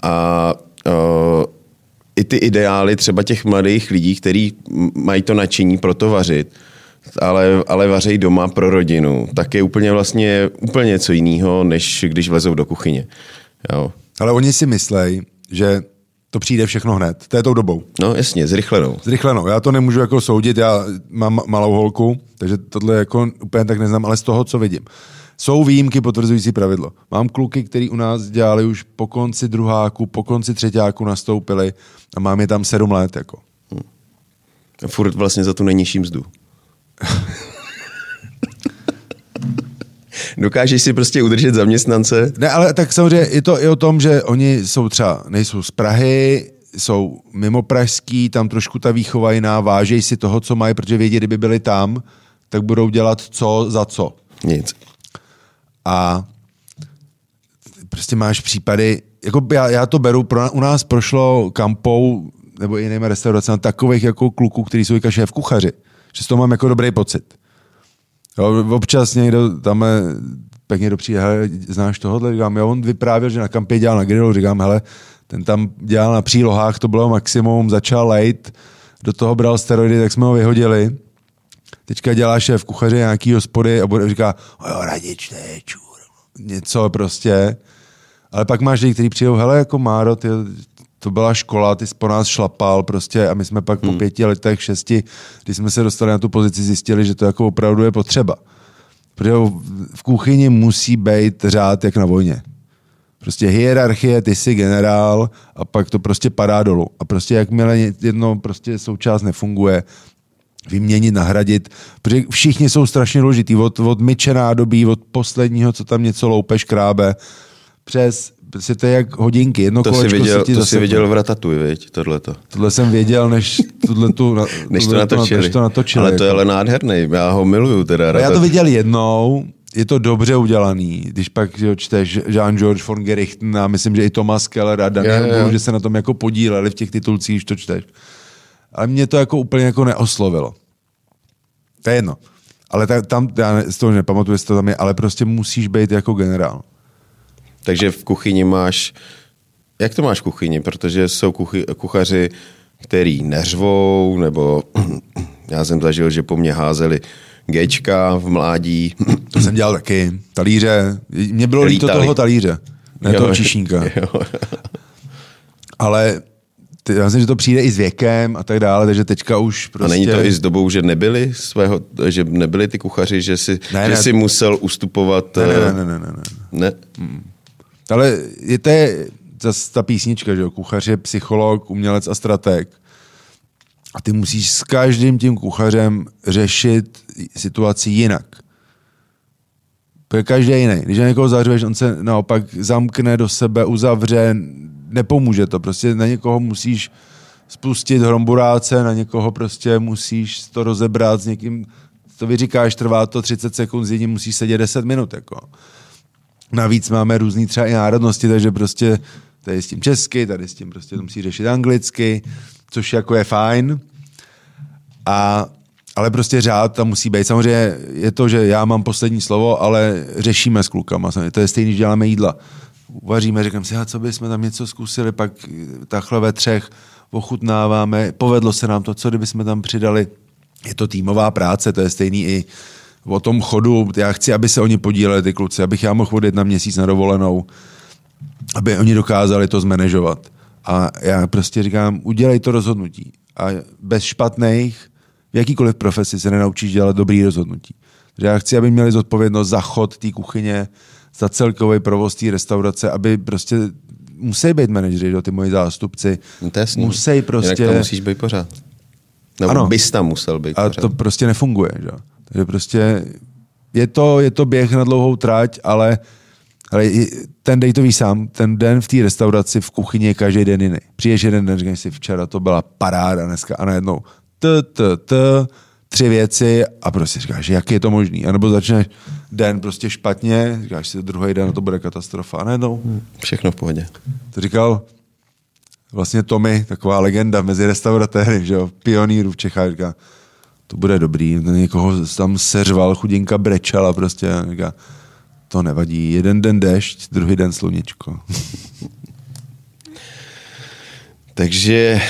a uh, i ty ideály třeba těch mladých lidí, kteří mají to nadšení pro to vařit, ale, ale vařejí doma pro rodinu, tak je úplně vlastně úplně něco jiného, než když vlezou do kuchyně. Jo. Ale oni si myslej, že to přijde všechno hned. To je tou dobou. No jasně, zrychlenou. Zrychleno. Já to nemůžu jako soudit, já mám malou holku, takže tohle jako úplně tak neznám, ale z toho, co vidím. Jsou výjimky potvrzující pravidlo. Mám kluky, který u nás dělali už po konci druháku, po konci třetíku nastoupili a mám je tam sedm let. Jako. Furt vlastně za tu nejnižší mzdu. *laughs* Dokážeš si prostě udržet zaměstnance? Ne, ale tak samozřejmě je to i o tom, že oni jsou třeba, nejsou z Prahy, jsou mimo pražský, tam trošku ta výchova jiná, vážejí si toho, co mají, protože vědí, kdyby byli tam, tak budou dělat co za co. Nic. A prostě máš případy, jako já, já to beru, pro, u nás prošlo kampou nebo jinými restauracemi takových jako kluků, kteří jsou jako šéf kuchaři. Že z toho mám jako dobrý pocit. Jo, občas někdo tam pak někdo přijde, hele, znáš tohohle? Říkám, jo, on vyprávěl, že na kampě dělal na grilu, říkám, hele, ten tam dělal na přílohách, to bylo maximum, začal lejt, do toho bral steroidy, tak jsme ho vyhodili. Teďka dělá šéf kuchaře nějaký hospody a bude říká, jo, radič, ne, čur. Něco prostě. Ale pak máš lidi, kteří přijdou, hele, jako Máro, ty, to byla škola, ty jsi po nás šlapal prostě a my jsme pak hmm. po pěti letech, šesti, když jsme se dostali na tu pozici, zjistili, že to jako opravdu je potřeba. Protože v kuchyni musí být řád jak na vojně. Prostě hierarchie, ty jsi generál a pak to prostě padá dolů. A prostě jakmile jedno prostě součást nefunguje, vyměnit, nahradit, protože všichni jsou strašně důležitý, od, od myče nádobí, od posledního, co tam něco loupe, škrábe, přes prostě to je jak hodinky, jedno to kolečko jsi viděl, se ti to jsi viděl v Ratatuji, viď, tohleto. Tohle jsem věděl, než tu, *laughs* než to natočili. Než to natočili ale to je jako. ale nádherný, já ho miluju teda. Já to viděl jednou, je to dobře udělaný, když pak že čteš Jean-Georges von Gerichten a myslím, že i Thomas Keller a Daniel jo. Boone, že se na tom jako podíleli v těch titulcích, když to čteš. Ale mě to jako úplně jako neoslovilo. To je jedno. Ale ta, tam, já z toho nepamatuju, jestli to tam je, ale prostě musíš být jako generál. Takže v kuchyni máš, jak to máš v kuchyni? Protože jsou kuchy, kuchaři, který neřvou, nebo *clears throat* já jsem zažil, že po mně házeli gečka v mládí. *clears throat* To jsem dělal taky. Talíře. Mně bylo líto toho talíře, ne toho číšníka. *laughs* Jo. Ale ty, já myslím, že to přijde i s věkem a tak dále, takže teďka už prostě... A není to i s dobou, že nebyli svého, že nebyli ty kuchaři, že si, Ne, že ne. si musel ustupovat? Ne, eh, ne, ne, ne, ne, ne. ne? Ale je to je zase ta písnička, že jo? Kuchař je psycholog, umělec a strateg. A ty musíš s každým tím kuchařem řešit situaci jinak. Protože každý jiný. Když na někoho zařveš, on se naopak zamkne do sebe, uzavře, nepomůže to. Prostě na někoho musíš spustit hromburáce, na někoho prostě musíš to rozebrat s někým, to vyříkáš, trvá to 30 sekund, s jedním musíš sedět 10 minut. Jako. Navíc máme různý třeba i národnosti, takže prostě tady s tím česky, tady s tím prostě to musí řešit anglicky, což jako je fajn. A, ale prostě řád tam musí být. Samozřejmě je to, že já mám poslední slovo, ale řešíme s klukama. To je stejný, když děláme jídla. Uvaříme, říkám si, a co bychom tam něco zkusili, pak takhle ve třech ochutnáváme, povedlo se nám to, co kdybychom tam přidali. Je to týmová práce, to je stejný i o tom chodu. Já chci, aby se oni podíleli, ty kluci, abych já mohl odjet na měsíc na dovolenou, aby oni dokázali to zmanežovat. A já prostě říkám, udělej to rozhodnutí. A bez špatných, v jakýkoliv profesi se nenaučíš dělat dobrý rozhodnutí. Takže já chci, aby měli zodpovědnost za chod té kuchyně, za celkový provoz té restaurace, aby prostě musí být manažeři, do ty moji zástupci. No to jasný. musí prostě... Jinak tam musíš být pořád. Nebo ano. bys tam musel být A pořád. to prostě nefunguje. Že? Takže prostě je to, je to běh na dlouhou trať, ale, ale ten dej to ví sám, ten den v té restauraci v kuchyni je každý den jiný. Přijdeš jeden den, říkáš si, včera to byla paráda, dneska a najednou t, t, t, tři věci a prostě říkáš, jak je to možný. A nebo začneš den prostě špatně, říkáš si, druhý den to bude katastrofa. A najednou Všechno v pohodě. to říkal vlastně Tommy, taková legenda mezi restauratéry, že jo, pionýrů v Čechách, říká, to bude dobrý, někoho tam seřval, chudinka brečela prostě, a říká, to nevadí, jeden den dešť, druhý den sluníčko. *laughs* Takže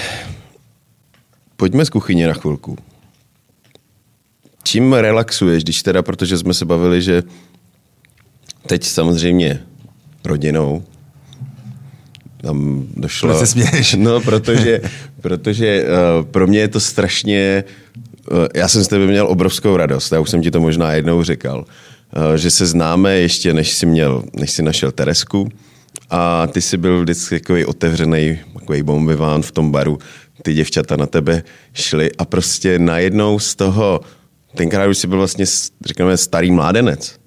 pojďme z kuchyně na chvilku. Čím relaxuješ, když teda, protože jsme se bavili, že teď samozřejmě rodinou, tam došlo... Proč se směješ? No, protože, protože uh, pro mě je to strašně... Uh, já jsem s tebe měl obrovskou radost, já už jsem ti to možná jednou říkal, uh, že se známe ještě, než jsi, měl, než jsi našel Teresku a ty jsi byl vždycky takový otevřený, takový bombiván v tom baru, ty děvčata na tebe šly a prostě najednou z toho, tenkrát už jsi byl vlastně, řekněme, starý mládenec,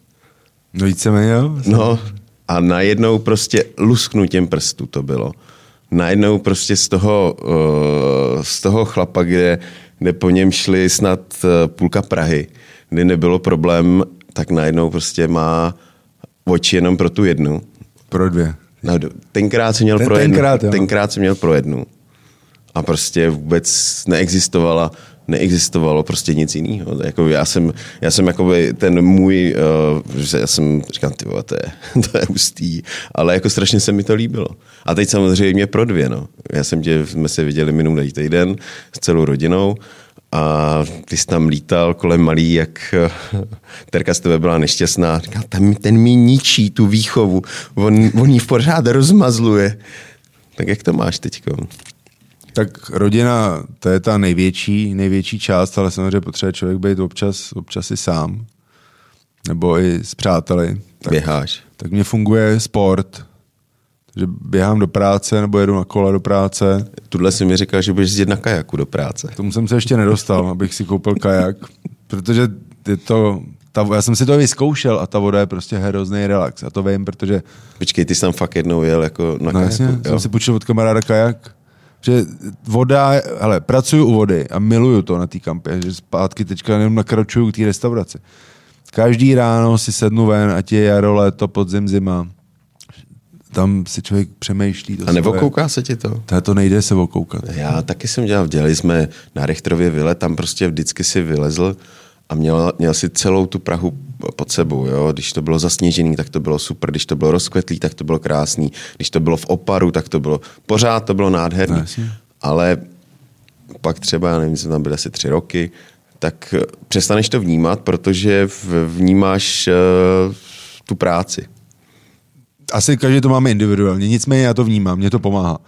No víceméně, jo? No a najednou prostě lusknutím prstů to bylo. Najednou prostě z toho, uh, z toho chlapa, kde, kde po něm šli snad uh, půlka Prahy, kdy nebylo problém, tak najednou prostě má oči jenom pro tu jednu. Pro dvě. No, tenkrát jsem měl Ten- pro jednu. tenkrát, jo. tenkrát jsem měl pro jednu. A prostě vůbec neexistovala neexistovalo prostě nic jiného. Jako já jsem, já jsem jakoby ten můj, uh, já jsem říkám, ty vole, to je, *laughs* to je hustý, ale jako strašně se mi to líbilo. A teď samozřejmě pro dvě, no. Já jsem tě, jsme se viděli minulý týden s celou rodinou a ty jsi tam lítal kolem malý, jak eh, Terka z tebe byla nešťastná. Říká, ten, ten mi ničí tu výchovu, on, on ji pořád rozmazluje. Tak jak to máš teďko? Tak rodina, to je ta největší, největší část, ale samozřejmě potřebuje člověk být občas, občas i sám. Nebo i s přáteli. Tak, Běháš. Tak mě funguje sport, že běhám do práce nebo jedu na kole do práce. Tudle si mi říkal, že budeš jezdit na kajaku do práce. Tomu jsem se ještě nedostal, abych si koupil kajak, protože je to, ta, já jsem si to vyzkoušel a ta voda je prostě hrozný relax. A to vím, protože... Počkej, ty jsi tam fakt jednou jel jako na no, kajaku? Jasně, jsem si půjčil od kamaráda kajak. Že voda, hele, pracuju u vody a miluju to na té kampě, že zpátky teďka jenom nakročuju k té restauraci. Každý ráno si sednu ven, ať je jaro, léto, podzim, zima tam si člověk přemýšlí. To a nevokouká se ti to? To, to nejde se okoukat. Já taky jsem dělal, dělali jsme na Richtrově vile, tam prostě vždycky si vylezl a měl, měl si celou tu Prahu pod sebou. Jo? Když to bylo zasněžený, tak to bylo super. Když to bylo rozkvetlý, tak to bylo krásný. Když to bylo v oparu, tak to bylo pořád to bylo nádherné. No, Ale pak třeba, já nevím, jsem tam byl asi tři roky, tak přestaneš to vnímat, protože vnímáš uh, tu práci asi každý to máme individuálně, nicméně já to vnímám, mě to pomáhá.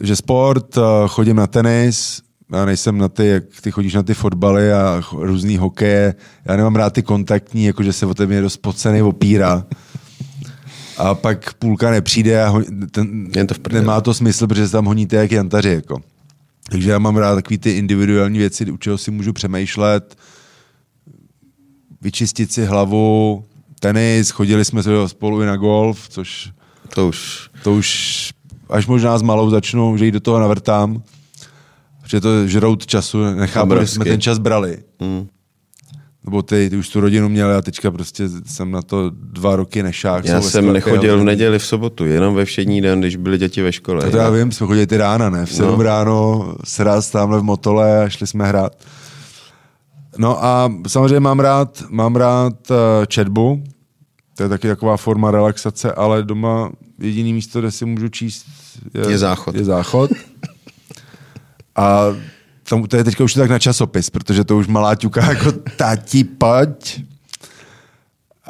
Že sport, eh, chodím na tenis, já nejsem na ty, jak ty chodíš na ty fotbaly a různý hokeje, já nemám rád ty kontaktní, jakože se o tebe někdo spocený opírá. A pak půlka nepřijde a ten, Jen to nemá to smysl, protože se tam honíte jak jantaři. Jako. Takže já mám rád takový ty individuální věci, u čeho si můžu přemýšlet, vyčistit si hlavu, tenis, chodili jsme spolu i na golf, což... To už... To už až možná s malou začnu, že jí do toho navrtám, protože to žrout času, nechápu, že jsme ten čas brali. Hmm. Nebo ty, ty už tu rodinu měli a teďka prostě jsem na to dva roky nešák. Já jsem nechodil v neděli v sobotu, jenom ve všední den, když byly děti ve škole. To, to já vím, jsme chodili ty rána, ne? V 7 no. ráno sraz tamhle v motole a šli jsme hrát. No a samozřejmě mám rád, mám rád uh, četbu, to je taky taková forma relaxace, ale doma jediný místo, kde si můžu číst, je, je záchod. Je záchod. A tam, to je teďka už tak na časopis, protože to už malá ťuka *laughs* jako tati, pojď.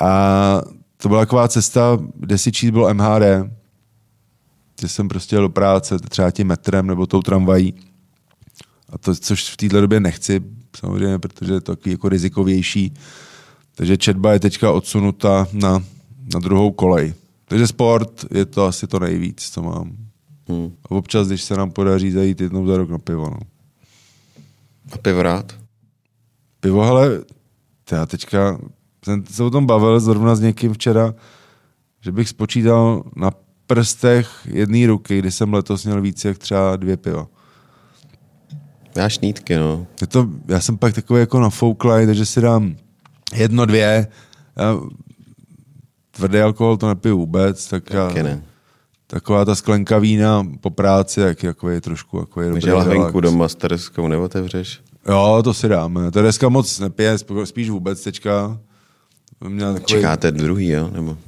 A to byla taková cesta, kde si číst bylo MHD, kde jsem prostě jel do práce třeba tím metrem nebo tou tramvají. A to, což v této době nechci, samozřejmě, protože je to takový jako rizikovější. Takže četba je teďka odsunuta na, na druhou kolej. Takže sport je to asi to nejvíc, co mám. Hmm. A občas, když se nám podaří zajít jednou za rok na pivo. No. A pivo rád? Pivo, hele, já teďka jsem se o tom bavil zrovna s někým včera, že bych spočítal na prstech jedné ruky, kdy jsem letos měl více jak třeba dvě piva. Já šnítky, no. Je to, já jsem pak takový jako nafouklej, takže si dám jedno, dvě. Já, tvrdý alkohol to nepiju vůbec, tak já, ne. Taková ta sklenka vína po práci, jak jako je trošku jako je dobrý lahvenku doma s Tereskou neotevřeš? Jo, to si dáme. Tereska moc nepije, spíš vůbec teďka. Měla takový... Čekáte druhý, jo? Nebo...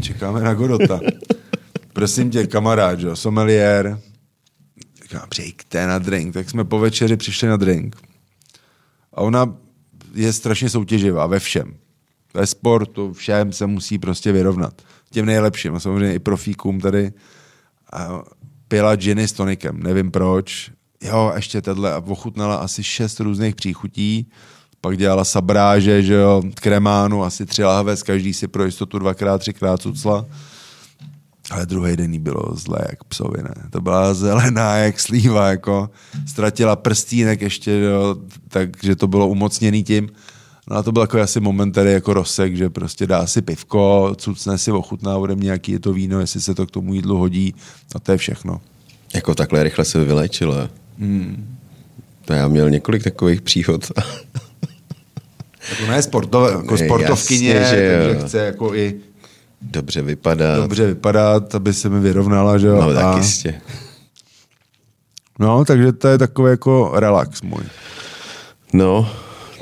Čekáme na Godota. *laughs* Prosím tě, kamarád, jo, someliér, říkám, přijďte na drink. Tak jsme po večeři přišli na drink. A ona je strašně soutěživá ve všem. Ve sportu, všem se musí prostě vyrovnat. Těm nejlepším a samozřejmě i profíkům tady. A pila ginny s tonikem, nevím proč. Jo, ještě tohle a ochutnala asi šest různých příchutí. Pak dělala sabráže, že jo, kremánu, asi tři lahve, každý si pro jistotu dvakrát, třikrát cucla. Ale druhý den jí bylo zlé jak psovi, ne? To byla zelená jak slíva, jako ztratila prstínek ještě, jo, takže to bylo umocněný tím. No a to byl jako asi moment tady jako rozsek, že prostě dá si pivko, cucne si, ochutná ode mě, jaký je to víno, jestli se to k tomu jídlu hodí a to je všechno. Jako takhle rychle se vylečilo. Hmm. To já měl několik takových příhod. jako ne sportové, jako sportovkyně, jasně, že takže chce jako i Dobře vypadat. Dobře vypadat, aby se mi vyrovnala, že jo. No tak a... jistě. No, takže to je takový jako relax můj. No,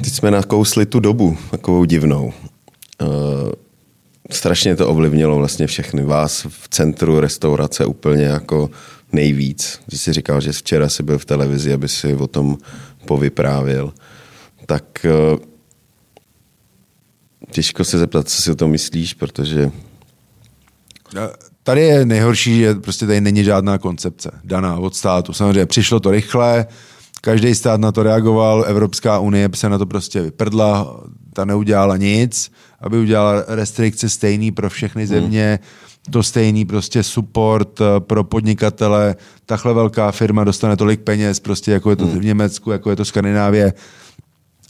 teď jsme nakousli tu dobu, takovou divnou. Uh, strašně to ovlivnilo vlastně všechny. Vás v centru restaurace úplně jako nejvíc. Ty jsi říkal, že včera jsi byl v televizi, aby si o tom povyprávil. Tak uh, těžko se zeptat, co si o tom myslíš, protože... Tady je nejhorší, že prostě tady není žádná koncepce daná od státu. Samozřejmě přišlo to rychle, každý stát na to reagoval, Evropská unie se na to prostě vyprdla, ta neudělala nic, aby udělala restrikce stejný pro všechny země, hmm. to stejný prostě support eh, pro podnikatele, takhle velká firma dostane tolik peněz, prostě jako je to hmm. v Německu, jako je to v Skandinávě,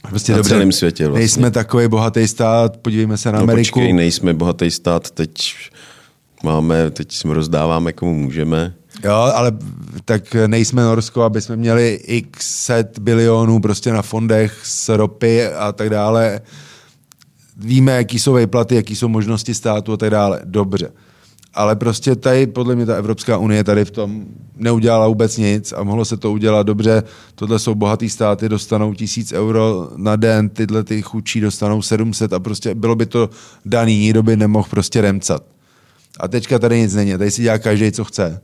Prostě na dobře, celém světě vlastně. Nejsme takový bohatý stát, podívejme se na no, Ameriku. Počkej, nejsme bohatý stát, teď máme, teď jsme rozdáváme, komu můžeme. Jo, ale tak nejsme Norsko, aby jsme měli x set bilionů prostě na fondech z ropy a tak dále. Víme, jaký jsou výplaty, jaký jsou možnosti státu a tak dále. Dobře. Ale prostě tady, podle mě, ta Evropská unie tady v tom neudělala vůbec nic a mohlo se to udělat dobře. Tohle jsou bohatý státy, dostanou tisíc euro na den, tyhle ty chudší dostanou 700 a prostě bylo by to daný, nikdo by nemohl prostě remcat. A teďka tady nic není, tady si dělá každý, co chce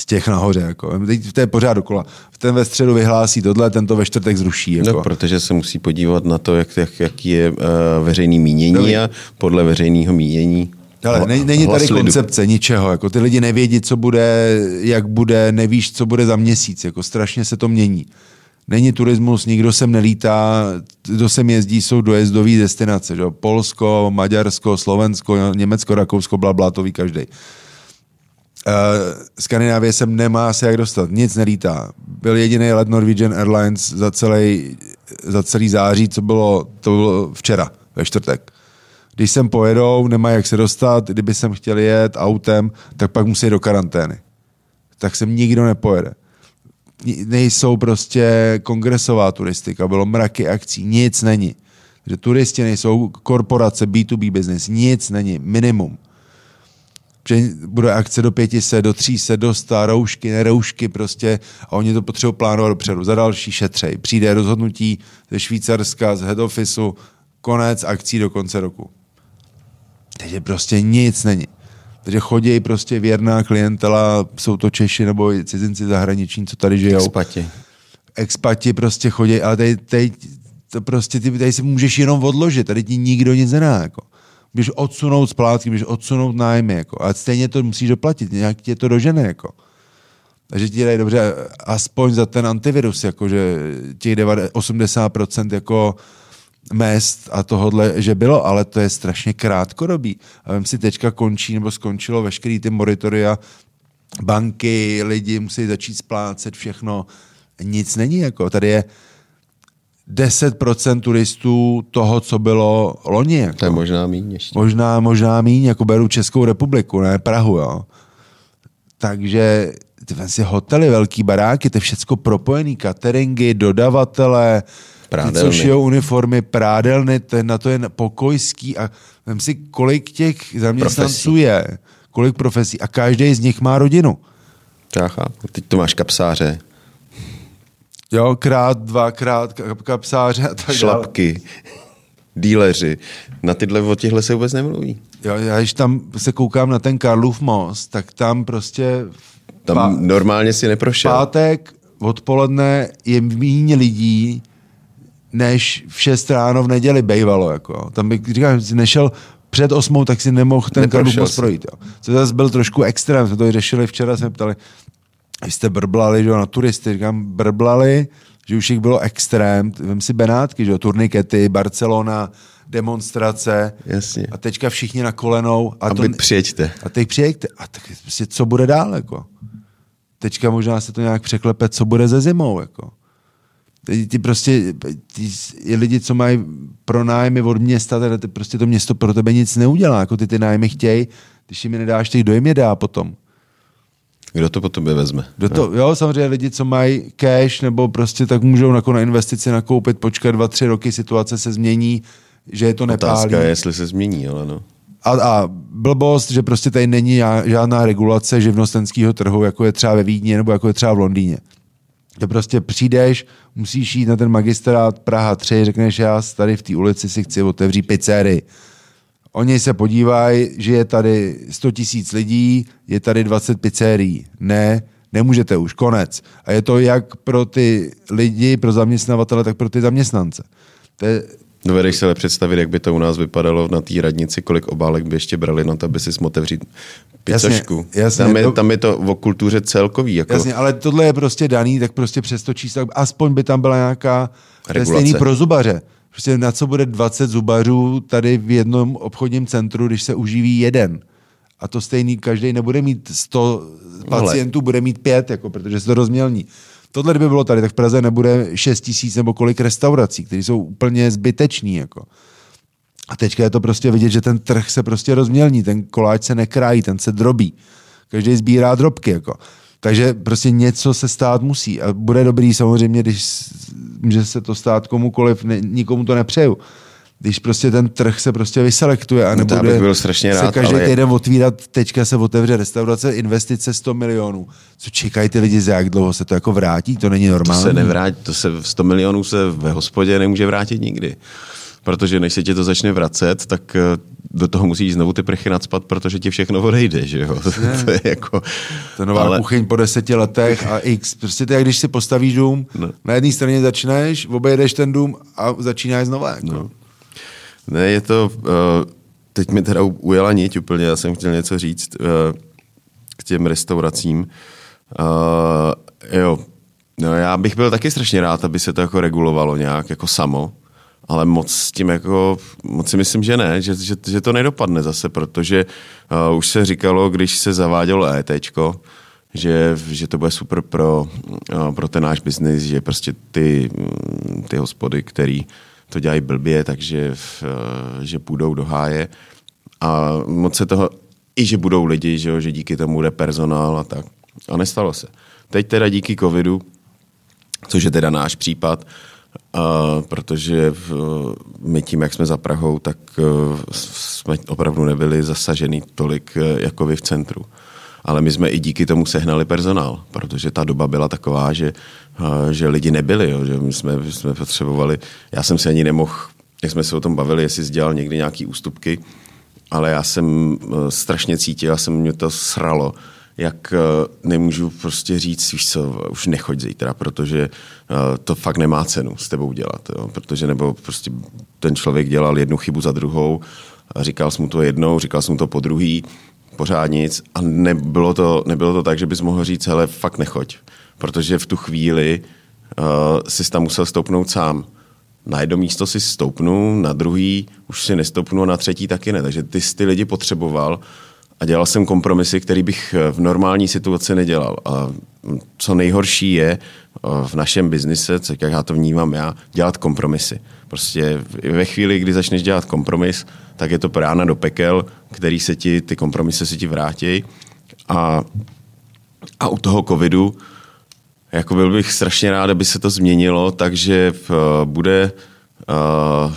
z těch nahoře. Jako. Teď to je pořád dokola. Ten ve středu vyhlásí tohle, ten to ve čtvrtek zruší. Jako. No, protože se musí podívat na to, jak, jak, jaký je uh, veřejný mínění Doví. a podle veřejného mínění ale není, není tady lidu. koncepce ničeho. Jako ty lidi nevědí, co bude, jak bude, nevíš, co bude za měsíc. Jako strašně se to mění. Není turismus, nikdo sem nelítá, kdo sem jezdí, jsou dojezdové destinace. Že? Polsko, Maďarsko, Slovensko, Německo, Rakousko, bla, bla, to ví každý. Uh, Skandinávie sem nemá se jak dostat, nic nelítá. Byl jediný let Norwegian Airlines za celý, za celý září, co bylo, to bylo včera, ve čtvrtek. Když sem pojedou, nemá jak se dostat, kdyby sem chtěli jet autem, tak pak musí do karantény. Tak sem nikdo nepojede. Nejsou prostě kongresová turistika, bylo mraky akcí, nic není. Že turisti nejsou korporace, B2B business, nic není, minimum že bude akce do 500, do 300, do 100, roušky, neroušky prostě a oni to potřebují plánovat dopředu. Za další šetřej. Přijde rozhodnutí ze Švýcarska, z head officeu, konec akcí do konce roku. Takže prostě nic není. Takže chodí prostě věrná klientela, jsou to Češi nebo cizinci zahraniční, co tady žijou. Expati. Expati prostě chodí, ale tady, tady, to prostě ty tady si můžeš jenom odložit, tady ti nikdo nic nedá. Jako můžeš odsunout splátky, můžeš odsunout nájmy, jako, ale stejně to musíš doplatit, nějak tě to dožene. Jako. Takže ti dají dobře, aspoň za ten antivirus, jako, že těch 80% jako mest a tohodle, že bylo, ale to je strašně krátkodobý. A vím si, teďka končí nebo skončilo veškerý ty moritoria, banky, lidi musí začít splácet všechno. Nic není, jako tady je 10% turistů toho, co bylo loni. Jako. To je možná míň ještě. Možná, možná míň, jako beru Českou republiku, ne Prahu, jo. Takže ty si hotely, velký baráky, to je všecko propojený, cateringy, dodavatele, Prádelny. Ty, co šijou uniformy, prádelny, je, na to je pokojský a vem si, kolik těch zaměstnanců profesí. je, kolik profesí a každý z nich má rodinu. Já chápu. Teď to máš kapsáře, Jo, krát, dvakrát, kapsáře a tak Šlapky, díleři. Na tyhle, o těchhle se vůbec nemluví. Jo, já když tam se koukám na ten Karlův most, tak tam prostě... Tam pá... normálně si neprošel. Pátek odpoledne je méně lidí, než v 6 ráno v neděli bejvalo. Jako. Tam bych říkal, že nešel před osmou, tak si nemohl ten Karlův most projít. Jo. Co zase byl trošku extrém, jsme to řešili včera, jsme ptali, vy jste brblali, že jo, na turisty, říkám, brblali, že už jich bylo extrém, vem si Benátky, že jo, turnikety, Barcelona, demonstrace. Jasně. A teďka všichni na kolenou. A, a to, přijeďte. A teď přijeďte. A tak prostě co bude dál, jako? Teďka možná se to nějak překlepe, co bude ze zimou, jako. Teď ty prostě, ty, ty lidi, co mají pro nájmy od města, teda ty prostě to město pro tebe nic neudělá, jako ty ty nájmy chtějí, když jim je nedáš, tak kdo jim je dá potom? Kdo to po tobě vezme? Kdo to, jo, samozřejmě lidi, co mají cash, nebo prostě tak můžou jako na investici nakoupit, počkat dva, tři roky, situace se změní, že je to nepálí. Otázka je, jestli se změní, ale no. A, a blbost, že prostě tady není žádná regulace živnostenského trhu, jako je třeba ve Vídni nebo jako je třeba v Londýně. Že prostě přijdeš, musíš jít na ten magistrát Praha 3, řekneš, já tady v té ulici si chci otevřít pizzerii. Oni se podívají, že je tady 100 tisíc lidí, je tady 20 pizzerií. Ne, nemůžete už, konec. A je to jak pro ty lidi, pro zaměstnavatele, tak pro ty zaměstnance. To je, Dovedeš si ale představit, jak by to u nás vypadalo na té radnici, kolik obálek by ještě brali na to, aby si otevřít picošku. Jasně, jasně, tam, je, to, tam je to o kultuře celkový. Jako... Jasně, ale tohle je prostě daný, tak prostě přes to číslo, aspoň by tam byla nějaká stejný pro zubaře. Prostě na co bude 20 zubařů tady v jednom obchodním centru, když se uživí jeden. A to stejný, každý nebude mít 100 pacientů, bude mít pět, jako, protože se to rozmělní. Tohle by bylo tady, tak v Praze nebude 6 tisíc nebo kolik restaurací, které jsou úplně zbytečný. Jako. A teďka je to prostě vidět, že ten trh se prostě rozmělní, ten koláč se nekrájí, ten se drobí. Každý sbírá drobky. Jako. Takže prostě něco se stát musí. A bude dobrý samozřejmě, když může se to stát komukoliv, ne, nikomu to nepřeju když prostě ten trh se prostě vyselektuje a nebude no byl strašně rád, se každý ale... týden otvírat, teďka se otevře restaurace, investice 100 milionů. Co čekají ty lidi, za jak dlouho se to jako vrátí? To není normální. To se nevrátí, to se 100 milionů se ve hospodě nemůže vrátit nikdy. Protože než se ti to začne vracet, tak eh, do toho musíš znovu ty prchy nadspat, protože ti všechno odejde, že jo? *laughs* to je jako... To nová ale... kuchyň po deseti letech a x. Prostě ty, jak když si postavíš dům, no. na jedné straně začneš, obejdeš ten dům a začínáš znovu. Jako. No. Ne, je to, uh, teď mi teda ujela niť úplně, já jsem chtěl něco říct uh, k těm restauracím. Uh, jo, no já bych byl taky strašně rád, aby se to jako regulovalo nějak jako samo, ale moc s tím jako, moc si myslím, že ne, že, že, že to nedopadne zase, protože uh, už se říkalo, když se zavádělo ET, že, že to bude super pro, uh, pro ten náš biznis, že prostě ty, ty hospody, který to dělají blbě, takže eh, že půjdou do háje. A moc se toho, i že budou lidi, že, že díky tomu bude personál a tak. A nestalo se. Teď teda díky covidu, což je teda náš případ, a protože v, my tím, jak jsme za Prahou, tak uh, jsme opravdu nebyli zasažený tolik uh, jako vy v centru. Ale my jsme i díky tomu sehnali personál, protože ta doba byla taková, že, eh, že lidi nebyli, jo, že my jsme, jsme potřebovali, já jsem se ani nemohl, jak jsme se o tom bavili, jestli jsi dělal někdy nějaký ústupky, ale já jsem eh, strašně cítil, já jsem mě to sralo, jak eh, nemůžu prostě říct, víš co, už nechoď zítra, protože to fakt nemá cenu s tebou dělat, jo? protože nebo prostě ten člověk dělal jednu chybu za druhou, říkal jsem mu to jednou, říkal jsem mu to po druhý, pořád nic a nebylo to, nebylo to tak, že bys mohl říct, hele, fakt nechoď, protože v tu chvíli uh, jsi tam musel stoupnout sám. Na jedno místo si stoupnu, na druhý už si nestoupnu a na třetí taky ne. Takže ty jsi ty lidi potřeboval a dělal jsem kompromisy, který bych eh, v normální situaci nedělal. A co nejhorší je eh, v našem biznise, jak já to vnímám já, dělat kompromisy. Prostě ve chvíli, kdy začneš dělat kompromis, tak je to prána do pekel, který se ti, ty kompromisy se ti vrátí. A, a u toho covidu, jako byl bych strašně rád, aby se to změnilo, takže uh, bude uh,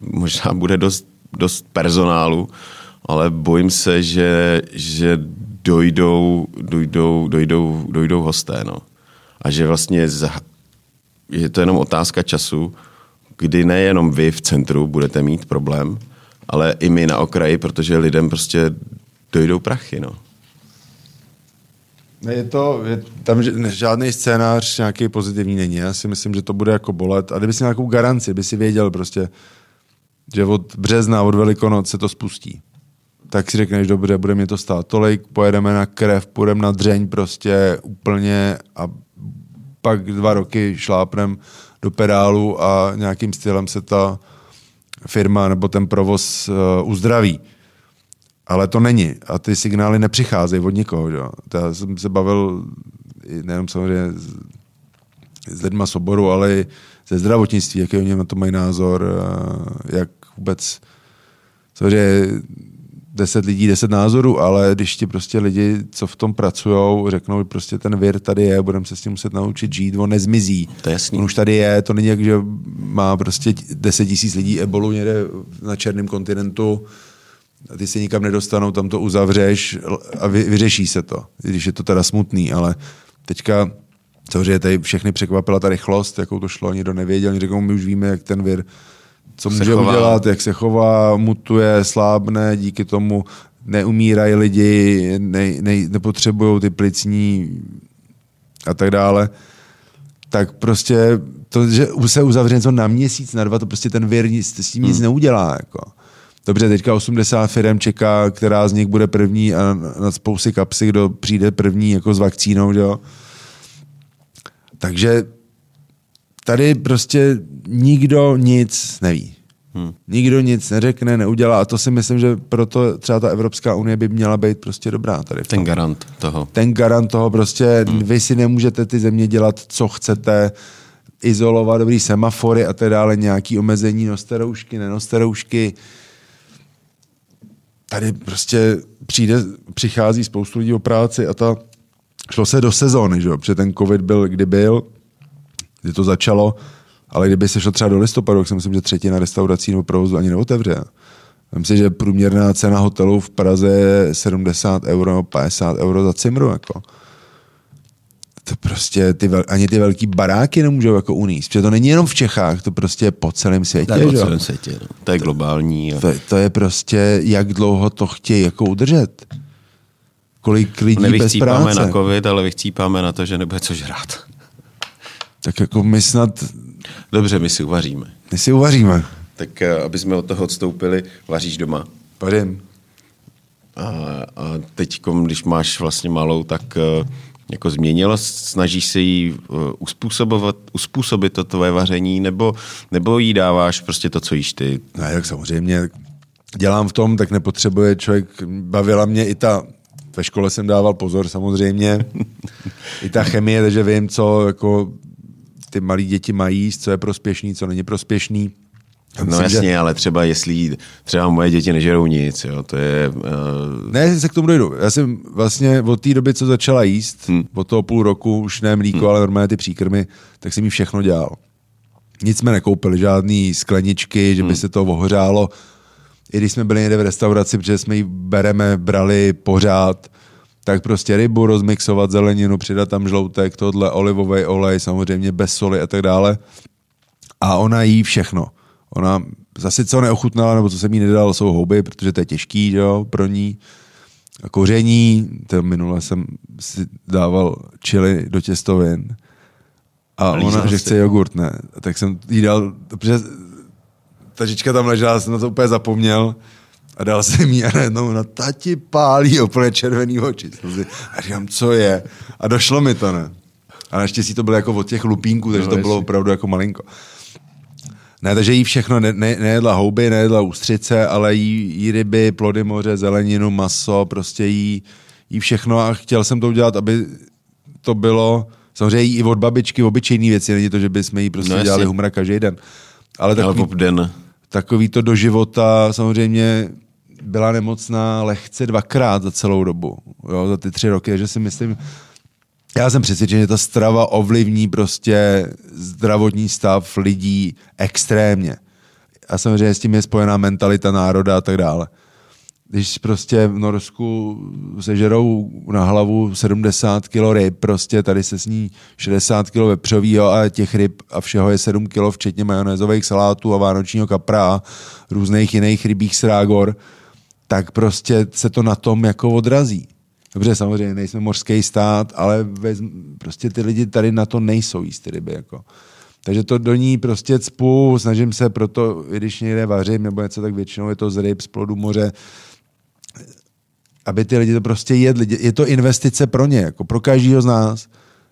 *laughs* možná bude dost, dost personálu, ale bojím se, že, že dojdou, dojdou, dojdou, dojdou hosté. No. A že vlastně je to jenom otázka času, kdy nejenom vy v centru budete mít problém, ale i my na okraji, protože lidem prostě dojdou prachy. No. Je to, je, tam žádný scénář nějaký pozitivní není. Já si myslím, že to bude jako bolet. A kdyby si nějakou garanci, by si věděl prostě, že od března, od Velikonoc se to spustí. Tak si řekneš, dobře, bude mě to stát tolik, pojedeme na krev, půjdeme na dřeň prostě úplně a pak dva roky šlápnem do pedálu a nějakým stylem se ta firma nebo ten provoz uh, uzdraví. Ale to není. A ty signály nepřicházejí od nikoho. Jo. Já jsem se bavil nejenom samozřejmě s, lidma z oboru, ale i ze zdravotnictví, jaký oni na to mají názor, uh, jak vůbec samozřejmě deset lidí, deset názorů, ale když ti prostě lidi, co v tom pracují, řeknou, prostě ten vir tady je, budeme se s tím muset naučit žít, on nezmizí. To je jasný. On už tady je, to není jak, že má prostě deset tisíc lidí ebolu někde na černém kontinentu, a ty se nikam nedostanou, tam to uzavřeš a vy, vyřeší se to, když je to teda smutný, ale teďka samozřejmě tady všechny překvapila ta rychlost, jakou to šlo, nikdo nevěděl, oni řekl, my už víme, jak ten vir, co může chová. udělat, jak se chová, mutuje, slábne, díky tomu neumírají lidi, ne, ne, nepotřebují ty plicní a tak dále, tak prostě to, že se uzavře něco na měsíc, na dva, to prostě ten vir nic, s tím nic neudělá. Jako. Dobře, teďka 80 firm čeká, která z nich bude první a na spousty kapsy, kdo přijde první jako s vakcínou, jo. Takže tady prostě nikdo nic neví. Hmm. Nikdo nic neřekne, neudělá a to si myslím, že proto třeba ta Evropská unie by měla být prostě dobrá tady. Ten garant toho. ten garant toho prostě, hmm. vy si nemůžete ty země dělat, co chcete, izolovat dobrý semafory a tak dále, nějaký omezení, noste roušky, nenoste roušky. Tady prostě přijde, přichází spoustu lidí o práci a ta, šlo se do sezóny, že jo, protože ten covid byl, kdy byl, kdy to začalo, ale kdyby se šlo třeba do listopadu, tak si myslím, že třetina restaurací nebo provozu ani neotevře. Myslím si, že průměrná cena hotelu v Praze je 70 euro, 50 euro za cimru. Jako. To prostě ty, vel- ani ty velký baráky nemůžou jako uníst. Protože to není jenom v Čechách, to prostě je po celém světě. To je po celém světě. No. To je globální. A... To, to, je prostě, jak dlouho to chtějí jako udržet. Kolik lidí bez práce. na covid, ale vychcípáme na to, že nebude co žrát. Tak jako my snad, Dobře, my si uvaříme. my si uvaříme. Tak eh, aby jsme od toho odstoupili, vaříš doma. Vařím. A, a teď, když máš vlastně malou, tak eh, jako změnilo, snažíš se jí eh, uspůsobovat, uspůsobit to tvoje vaření, nebo, nebo jí dáváš prostě to, co jíš ty? Ne, jak samozřejmě dělám v tom, tak nepotřebuje člověk, bavila mě i ta, ve škole jsem dával pozor samozřejmě, *laughs* i ta chemie, takže vím, co jako ty malí děti mají jíst, co je prospěšný, co není prospěšný. No myslím, že- jasně, ale třeba jestli třeba moje děti nežerou nic, jo, to je... Uh, Ne, se k tomu dojdu. Já jsem vlastně od té doby, co začala jíst, hmm. od toho půl roku, už ne mlíko, hmm. ale normálně ty příkrmy, tak jsem jí všechno dělal. Nic jsme nekoupili, žádný skleničky, že by se to ohořálo. I když jsme byli někde v restauraci, protože jsme ji bereme, brali pořád, tak prostě rybu rozmixovat, zeleninu, přidat tam žloutek, tohle, olivový olej, samozřejmě bez soli a tak dále. A ona jí všechno. Ona zase co neochutnala, nebo co jsem jí nedal, jsou houby, protože to je těžký jo, pro ní. A koření, to minule jsem si dával čili do těstovin. A lízal ona, že chce jogurt, ne. Tak jsem jí dal, protože ta žička tam ležela, jsem na to úplně zapomněl a dal jsem jí a najednou na tati pálí úplně červený oči. A říkám, co je? A došlo mi to, ne. A naštěstí to bylo jako od těch lupínků, takže No, to bylo opravdu jako malinko. Ne, takže jí všechno, ne, ne, nejedla houby, nejedla ústřice, ale jí, jí ryby, plody moře, zeleninu, maso, prostě jí, jí všechno a chtěl jsem to udělat, aby to bylo, samozřejmě jí i od babičky obyčejné věci, není to, že bychom jí prostě No dělali humra každý den. Ale ale takový, po den. takový to do života samozřejmě byla nemocná lehce dvakrát za celou dobu, jo, za ty tři roky, takže si myslím, já jsem přesvědčen, že ta strava ovlivní prostě zdravotní stav lidí extrémně. A samozřejmě s tím je spojená mentalita národa a tak dále. Když prostě v Norsku sežerou na hlavu 70 kg ryb, prostě tady se sní 60 kg vepřovýho a těch ryb a všeho je 7 kg, včetně majonézových salátů a vánočního kapra a různých jiných rybích srágor, tak prostě se to na tom jako odrazí. Dobře, samozřejmě nejsme mořský stát, ale vez, prostě ty lidi tady na to nejsou jíst ty ryby. Jako. Takže to do ní prostě cpu, snažím se proto, když někde vařím nebo něco, tak většinou je to z ryb, z plodu moře, aby ty lidi to prostě jedli. Je to investice pro ně, jako pro každého z nás.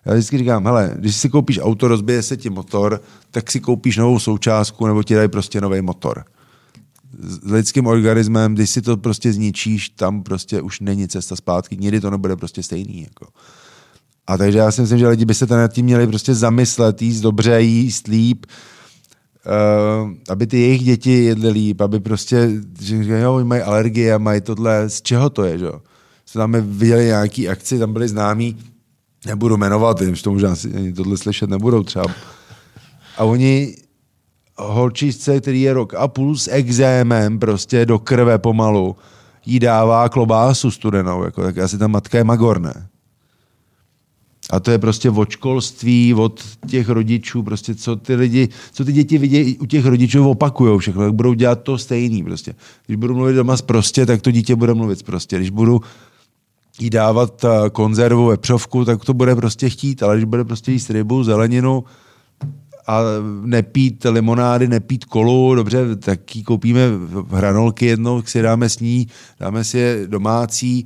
Já vždycky říkám, hele, když si koupíš auto, rozbije se ti motor, tak si koupíš novou součástku nebo ti dají prostě nový motor. S lidským organismem, když si to prostě zničíš, tam prostě už není cesta zpátky, nikdy to nebude prostě stejný. Jako. A takže já si myslím, že lidi by se nad tím měli prostě zamyslet, jíst dobře, jíst líp, uh, aby ty jejich děti jedly líp, aby prostě, že jo, oni mají alergie a mají tohle, z čeho to je, že jo? Tam viděli nějaký akci, tam byli známí, nebudu jmenovat, jim, že to možná si tohle slyšet nebudou třeba. A oni holčičce, který je rok a půl s exémem prostě do krve pomalu, jí dává klobásu studenou, jako, tak asi ta matka je magor, ne? A to je prostě od školství, od těch rodičů, prostě co ty lidi, co ty děti vidí u těch rodičů opakujou všechno, tak budou dělat to stejný prostě. Když budu mluvit doma prostě, tak to dítě bude mluvit prostě. Když budu jí dávat eh, konzervu, vepřovku, tak to bude prostě chtít, ale když bude prostě jíst rybu, zeleninu a nepít limonády, nepít kolu, dobře, tak jí koupíme hranolky jednou, si dáme s ní, dáme si je domácí,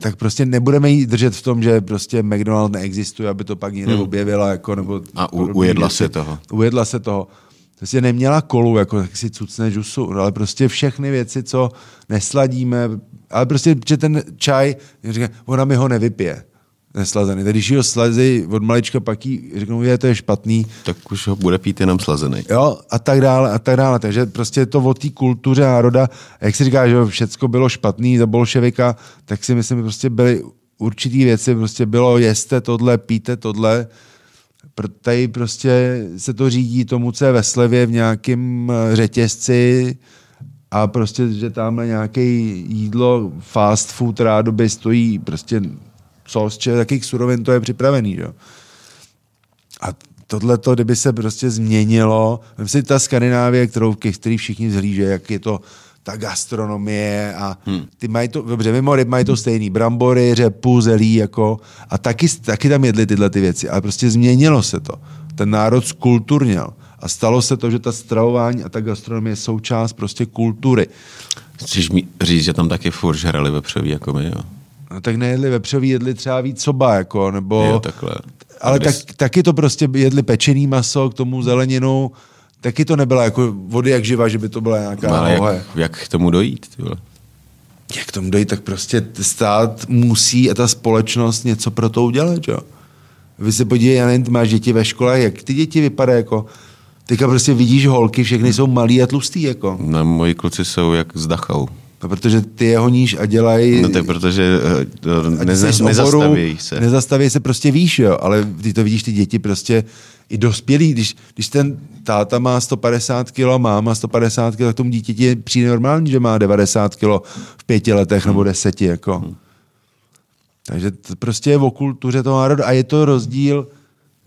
tak prostě nebudeme jí držet v tom, že prostě McDonald neexistuje, aby to pak někde hmm. objevila. Jako, nebo a u, ujedla se toho. Ujedla se toho. Prostě neměla kolu, jako tak si cucne žusu, ale prostě všechny věci, co nesladíme, ale prostě, že ten čaj, říká, ona mi ho nevypije neslazený. Tak když ho slezí od malička, pak jí řeknou, že to je špatný. Tak už ho bude pít jenom slazený. Jo, a tak dále, a tak dále. Takže prostě je to o té kultuře národa. Jak se říká, že všecko bylo špatný za bolševika, tak si myslím, že prostě byly určitý věci, prostě bylo jeste tohle, píte tohle, Tady prostě se to řídí tomu, co je ve slevě v nějakém eh, řetězci a prostě, že tamhle nějaké jídlo, fast food rádoby stojí prostě co, z čeho, jakých surovin to je připravený. Jo? A tohle to, kdyby se prostě změnilo, myslím si, ta Skandinávie, kterou, ke který všichni zhlíže, jak je to ta gastronomie a hmm. ty mají to, dobře, mimo ryb mají to stejný, brambory, řepu, zelí, jako, a taky, taky tam jedli tyhle ty věci, ale prostě změnilo se to. Ten národ skulturněl a stalo se to, že ta stravování a ta gastronomie je součást prostě kultury. Chceš mi říct, že tam taky furt žrali vepřový jako my, jo? No tak nejedli vepřový, jedli třeba víc soba, jako, nebo... Jo, takhle. Ale tak, taky to prostě jedli pečený maso, k tomu zeleninu, taky to nebyla jako vody jak živa, že by to byla nějaká no, ale jak, jak k tomu dojít? Tyhle? Jak k tomu dojít, tak prostě stát musí a ta společnost něco pro to udělat, jo. Vy se podívej, já nevím, ty máš děti ve škole, jak ty děti vypadají, jako Teďka prostě vidíš holky, všechny jsou malý a tlustý, jako. No, moji kluci jsou jak z Dachau. No, protože ty je honíš a dělají... No tak protože uh, neza, nezastaví se. Nezastaví se prostě víš, jo, ale ty to vidíš, ty děti prostě i dospělí, když, když ten táta má 150 kg, máma 150 kg, tak tomu dítěti přijde normální, že má 90 kg v pěti letech hmm. nebo deseti, jako. Hmm. Takže to prostě je o kultuře toho národa a je to rozdíl,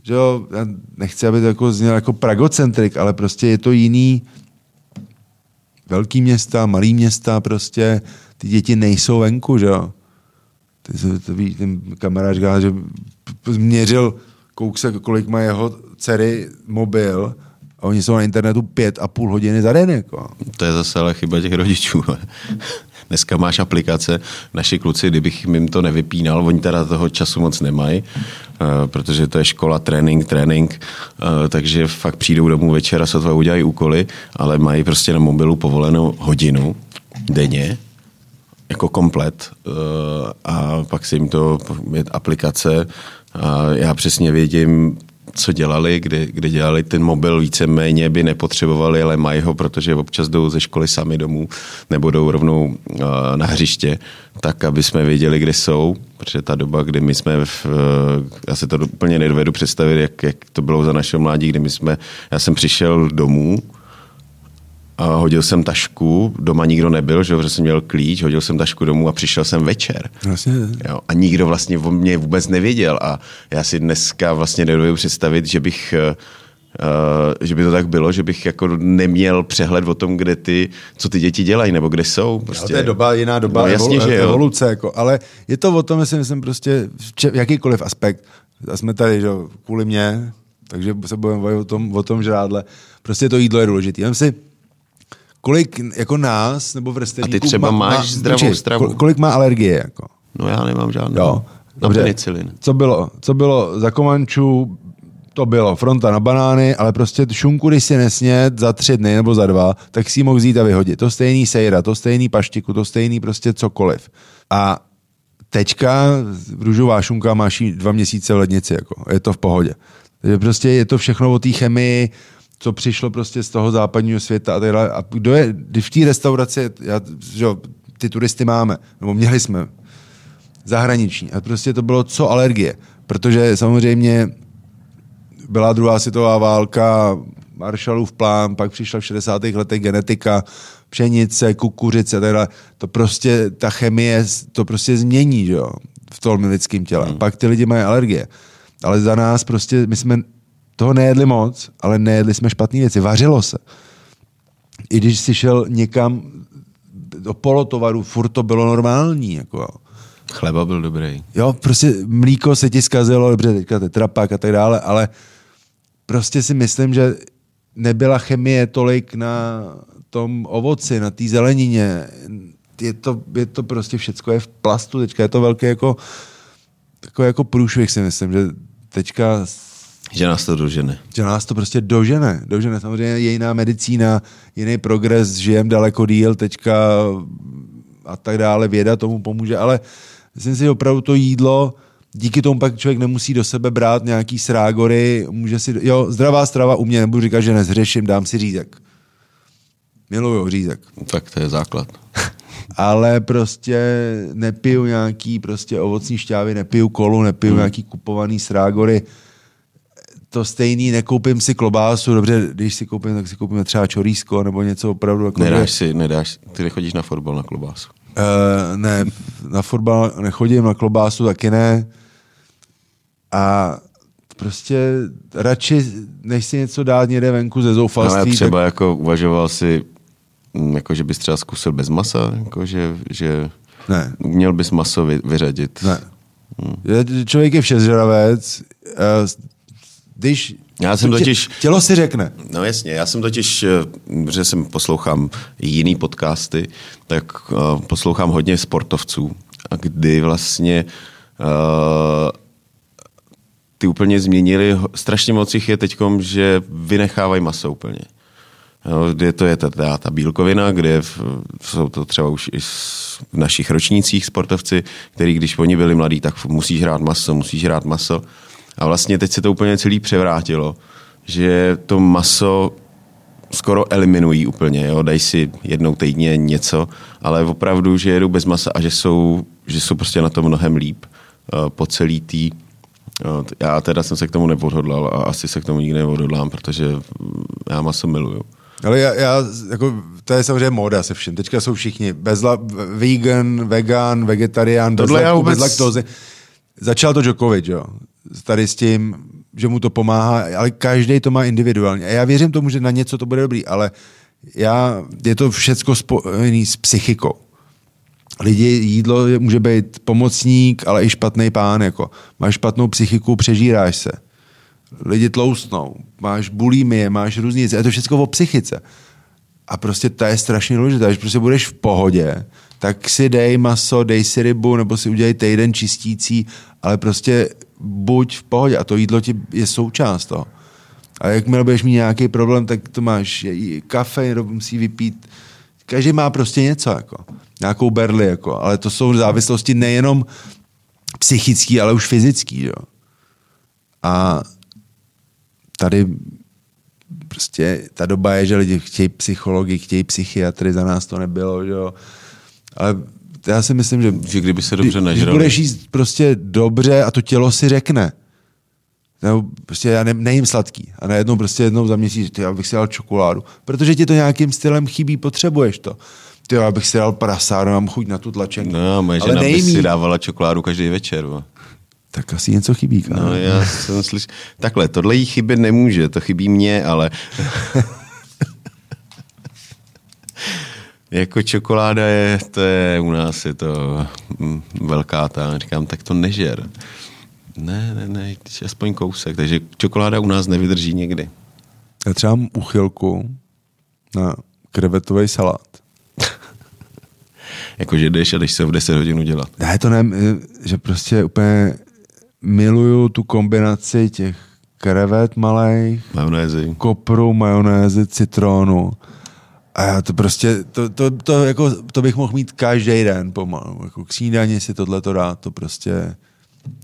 že jo, já nechci, aby to jako zněl jako pragocentrik, ale prostě je to jiný, velký města, malý města prostě, ty děti nejsou venku, že jo. Ví, ten kamarád říká, že změřil, kouk se, kolik má jeho dcery mobil a oni jsou na internetu pět a půl hodiny za den. Jako. To je zase ale chyba těch rodičů. Dneska máš aplikace, naši kluci, kdybych jim to nevypínal, oni teda toho času moc nemají, uh, protože to je škola, trénink, trénink, uh, takže fakt přijdou domů večera, sotva udělají úkoly, ale mají prostě na mobilu povolenou hodinu denně, jako komplet uh, a pak si jim to je aplikace a já přesně vědím, co dělali, kdy, kdy dělali ten mobil víceméně by nepotřebovali, ale mají ho, protože občas jdou ze školy sami domů nebo jdou rovnou uh, na hřiště, tak aby jsme věděli, kde jsou, protože ta doba, kdy my jsme, v, uh, já se to úplně nedovedu představit, jak, jak to bylo za našeho mládí, kdy my jsme, já jsem přišel domů, hodil jsem tašku, doma nikdo nebyl, že, že jsem měl klíč, hodil jsem tašku domů a přišel jsem večer. Vlastně. Jo, a nikdo vlastně o mě vůbec nevěděl a já si dneska vlastně nedovedu představit, že bych Uh, že by to tak bylo, že bych jako neměl přehled o tom, kde ty, co ty děti dělají, nebo kde jsou. Prostě. Jo, to je doba, jiná doba, no, jasně, evol, že jo. evoluce, jako, ale je to o tom, jestli myslím prostě jakýkoliv aspekt, a jsme tady, že kvůli mě, takže se budeme bavit o tom, o tom žrádle, prostě to jídlo je důležité. Vem si, kolik jako nás, nebo vrstevníků... A ty třeba má, máš má, zdravou stravu. Kolik má alergie, jako? No já nemám žádnou. Jo. Na penicilin. Co bylo? Co bylo za Komančů, to bylo fronta na banány, ale prostě šunku, když si nesnět za tři dny nebo za dva, tak si ji mohl vzít a vyhodit. To stejný sejra, to stejný paštiku, to stejný prostě cokoliv. A tečka, růžová šunka, máš dva měsíce v lednici, jako. je to v pohodě. Takže prostě je to všechno o té chemii, co přišlo prostě z toho západního světa a tak dále. A kdo je, když v té restauraci, já, že ty turisty máme, nebo měli jsme, zahraniční. A prostě to bylo co alergie. Protože samozřejmě byla druhá světová válka, Marshallův plán, pak přišla v 60. letech genetika, pšenice, kukuřice a tak dále. To prostě, ta chemie to prostě změní, že jo, v tom lidském těle. Hmm. Pak ty lidi mají alergie. Ale za nás prostě, my jsme toho nejedli moc, ale nejedli jsme špatné věci. Vařilo se. I když jsi šel někam do polotovaru, furt to bylo normální. Jako. Chleba byl dobrý. Jo, prostě mlíko se ti zkazilo, dobře, teďka tetrapak a tak dále, ale prostě si myslím, že nebyla chemie tolik na tom ovoci, na té zelenině. Je to, je to prostě všecko je v plastu teďka, je to velký jako, jako, jako průšvih si myslím, že teďka že nás to dožene. Že nás to prostě dožene. Dožene. Samozřejmě je jiná medicína, jiný progres, žijem daleko díl teďka a tak dále, věda tomu pomůže, ale myslím si, že opravdu to jídlo, díky tomu pak člověk nemusí do sebe brát nějaký srágory, může si, jo, zdravá strava u mě, nebudu říkat, že nezřeším, dám si řízek. Miluju řízek. Tak to je základ. *laughs* ale prostě nepiju nějaký prostě ovocní šťávy, nepiju kolu, nepiju hmm. nějaký kupovaný srágory, to stejný, nekoupím si klobásu, dobře, když si koupím, tak si koupím třeba čorísko nebo něco opravdu. Jako nedáš si, nedáš, ty nechodíš na fotbal na klobásu. Uh, ne, na fotbal nechodím, na klobásu taky ne. A prostě radši, než si něco dát někde venku ze zoufalství. Ale třeba tak... jako uvažoval si, mm, jako že bys třeba zkusil bez masa, jako že, že ne. měl bys maso vy, vyřadit. Ne. Hmm. Člověk je všezřravec, uh, když já jsem totiž... Tělo si řekne. No jasně, já jsem totiž, eh, že jsem poslouchám jiný podcasty, tak uh, poslouchám hodně sportovců, a kdy vlastně uh, ty úplně změnili, strašně moc jich je teďkom, že vynechávají maso úplně. No, kde to je ta, ta, ta bílkovina, kde v, jsou to třeba už i v našich ročnících sportovci, který když oni byli mladí, tak musíš hrát maso, musíš hrát maso. A vlastně teď se to úplně celý převrátilo, že to maso skoro eliminují úplně, jo? dají si jednou týdně něco, ale opravdu, že jedou bez masa a že jsou, že jsou prostě na tom mnohem líp uh, po celý tý uh, já teda jsem se k tomu neodhodlal a asi se k tomu nikdy neodhodlám, protože já maso miluju. Ale já, já jako, to je samozřejmě móda se vším. Teďka jsou všichni bezla, vegan, vegan, vegetarián, bez, lak, vůbec... bez laktózy. Začal to Djokovic, jo tady s tím, že mu to pomáhá, ale každý to má individuálně. A já věřím tomu, že na něco to bude dobrý, ale já, je to všecko spojené s psychikou. Lidi, jídlo může být pomocník, ale i špatný pán. Jako. Máš špatnou psychiku, přežíráš se. Lidi tloustnou, máš bulimie, máš různý věci. Je to všechno o psychice. A prostě to je strašně důležité. Když prostě budeš v pohodě, tak si dej maso, dej si rybu, nebo si udělej týden čistící, ale prostě buď v pohodě a to jídlo ti je součást toho. A jakmile budeš mít nějaký problém, tak to máš kafe, musí vypít. Každý má prostě něco, jako. Nějakou berli, jako. Ale to jsou závislosti nejenom psychický, ale už fyzický, jo. A tady prostě ta doba je, že lidi chtějí psychologi, chtějí psychiatry, za nás to nebylo, jo. Ale já si myslím, že, že kdyby se dobře nežrali. Když budeš jíst prostě dobře a to tělo si řekne. Nebo prostě já ne, nejím sladký. A najednou prostě jednou za měsíc, ty, já bych si dal čokoládu. Protože ti to nějakým stylem chybí, potřebuješ to. Ty, já bych si dal prasár, mám chuť na tu tlačenku. No, moje žena by si dávala čokoládu každý večer. Bo. Tak asi něco chybí. Kámo. No, já jsem slyš... Takhle, tohle jí chybět nemůže, to chybí mně, ale... *laughs* Jako čokoláda je, to je u nás je to mm, velká ta, říkám, tak to nežer. Ne, ne, ne, aspoň kousek, takže čokoláda u nás nevydrží někdy. Já třeba mám uchylku na krevetový salát. *laughs* Jakože jdeš a jdeš se v 10 hodin dělat. Ne, to ne, že prostě úplně miluju tu kombinaci těch krevet malých, majonézy, kopru, majonézy, citrónu a já to prostě, to, to, to, jako, to bych mohl mít každý den pomalu. Jako k snídani si tohle to dát, to prostě,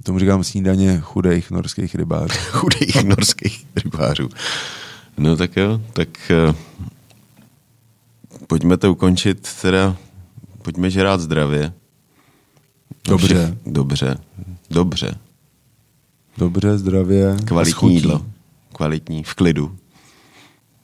tomu říkám snídaně chudých norských rybářů. *laughs* chudých norských rybářů. No tak jo, tak uh, pojďme to ukončit teda, pojďme žrát zdravě. Dobře. Dobře, dobře. Dobře, zdravě. Kvalitní jídlo. Kvalitní, v klidu.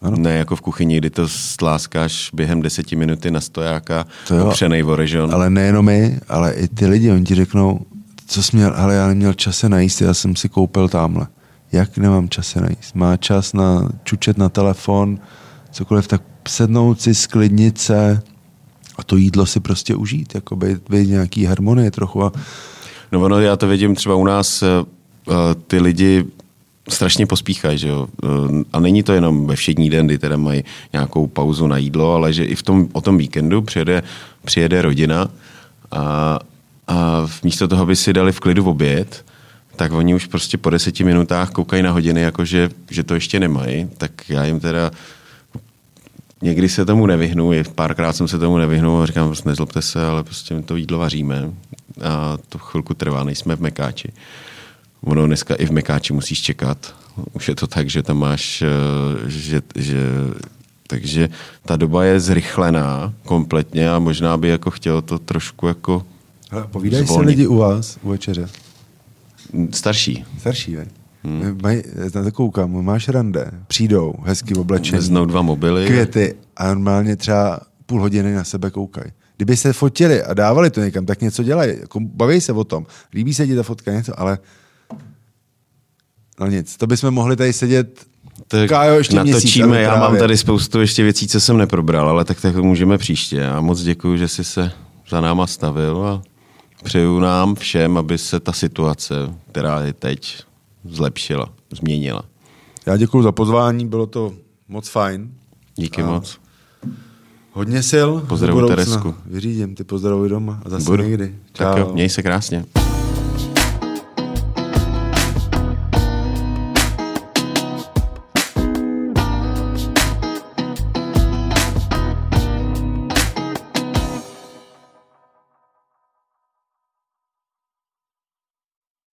Ano. Ne jako v kuchyni, kdy to sláskáš během deseti minuty na stojáka, To jo. opřenej o režon. Ale nejenom my, ale i ty lidi, oni ti řeknou, co jsi měl, ale já neměl čas se najíst, já jsem si koupil tamhle. Jak nemám čas se najíst? Má čas na čučet na telefon, cokoliv, tak sednout si, sklidnit se a to jídlo si prostě užít, jako být, být nějaký harmonie trochu a No ono, já to vidím třeba u nás, eh, eh, ty lidi strašně pospíchají, že jo. Eh, A není to jenom ve všední den, kdy teda mají nějakou pauzu na jídlo, ale že i v tom, o tom víkendu přijede, přijede rodina a, a místo toho, aby si dali v klidu oběd, tak oni už prostě po deseti minutách koukají na hodiny, jako že, to ještě nemají, tak já jim teda někdy se tomu nevyhnu, párkrát jsem se tomu nevyhnul a říkám, prostě nezlobte se, ale prostě my to jídlo vaříme a to chvilku trvá, nejsme v Mekáči. Ono dneska i v Mekáči musíš čekat. Už je to tak, že tam máš, eh, že, že takže ta doba je zrychlená kompletně a možná by jako chtělo to trošku jako Hele, povídají se lidi u vás u večeře? starší. Starší, veď? Hmm. Mají, na to koukám, máš rande, přijdou, hezky oblečení, Veznou dva mobily. květy a normálně třeba půl hodiny na sebe koukají. Kdyby se fotili a dávali to někam, tak něco dělají. Jako baví se o tom. Líbí se ti ta fotka, něco, ale no nic. To bychom mohli tady sedět Tak Kájo, ještě měsíc, natočíme, ale já mám tady spoustu ještě věcí, co jsem neprobral, ale tak tak můžeme příště. A moc děkuji, že jsi se za náma stavil a přeju nám všem, aby se ta situace, která je teď, zlepšila, změnila. Já děkuji za pozvání, bylo to moc fajn. Díky A moc. Hodně sil. Budoucna. Teresku. Vyřídím, ty pozdravuj doma a zase Budu. někdy. Tak Čau. jo, měj se krásně.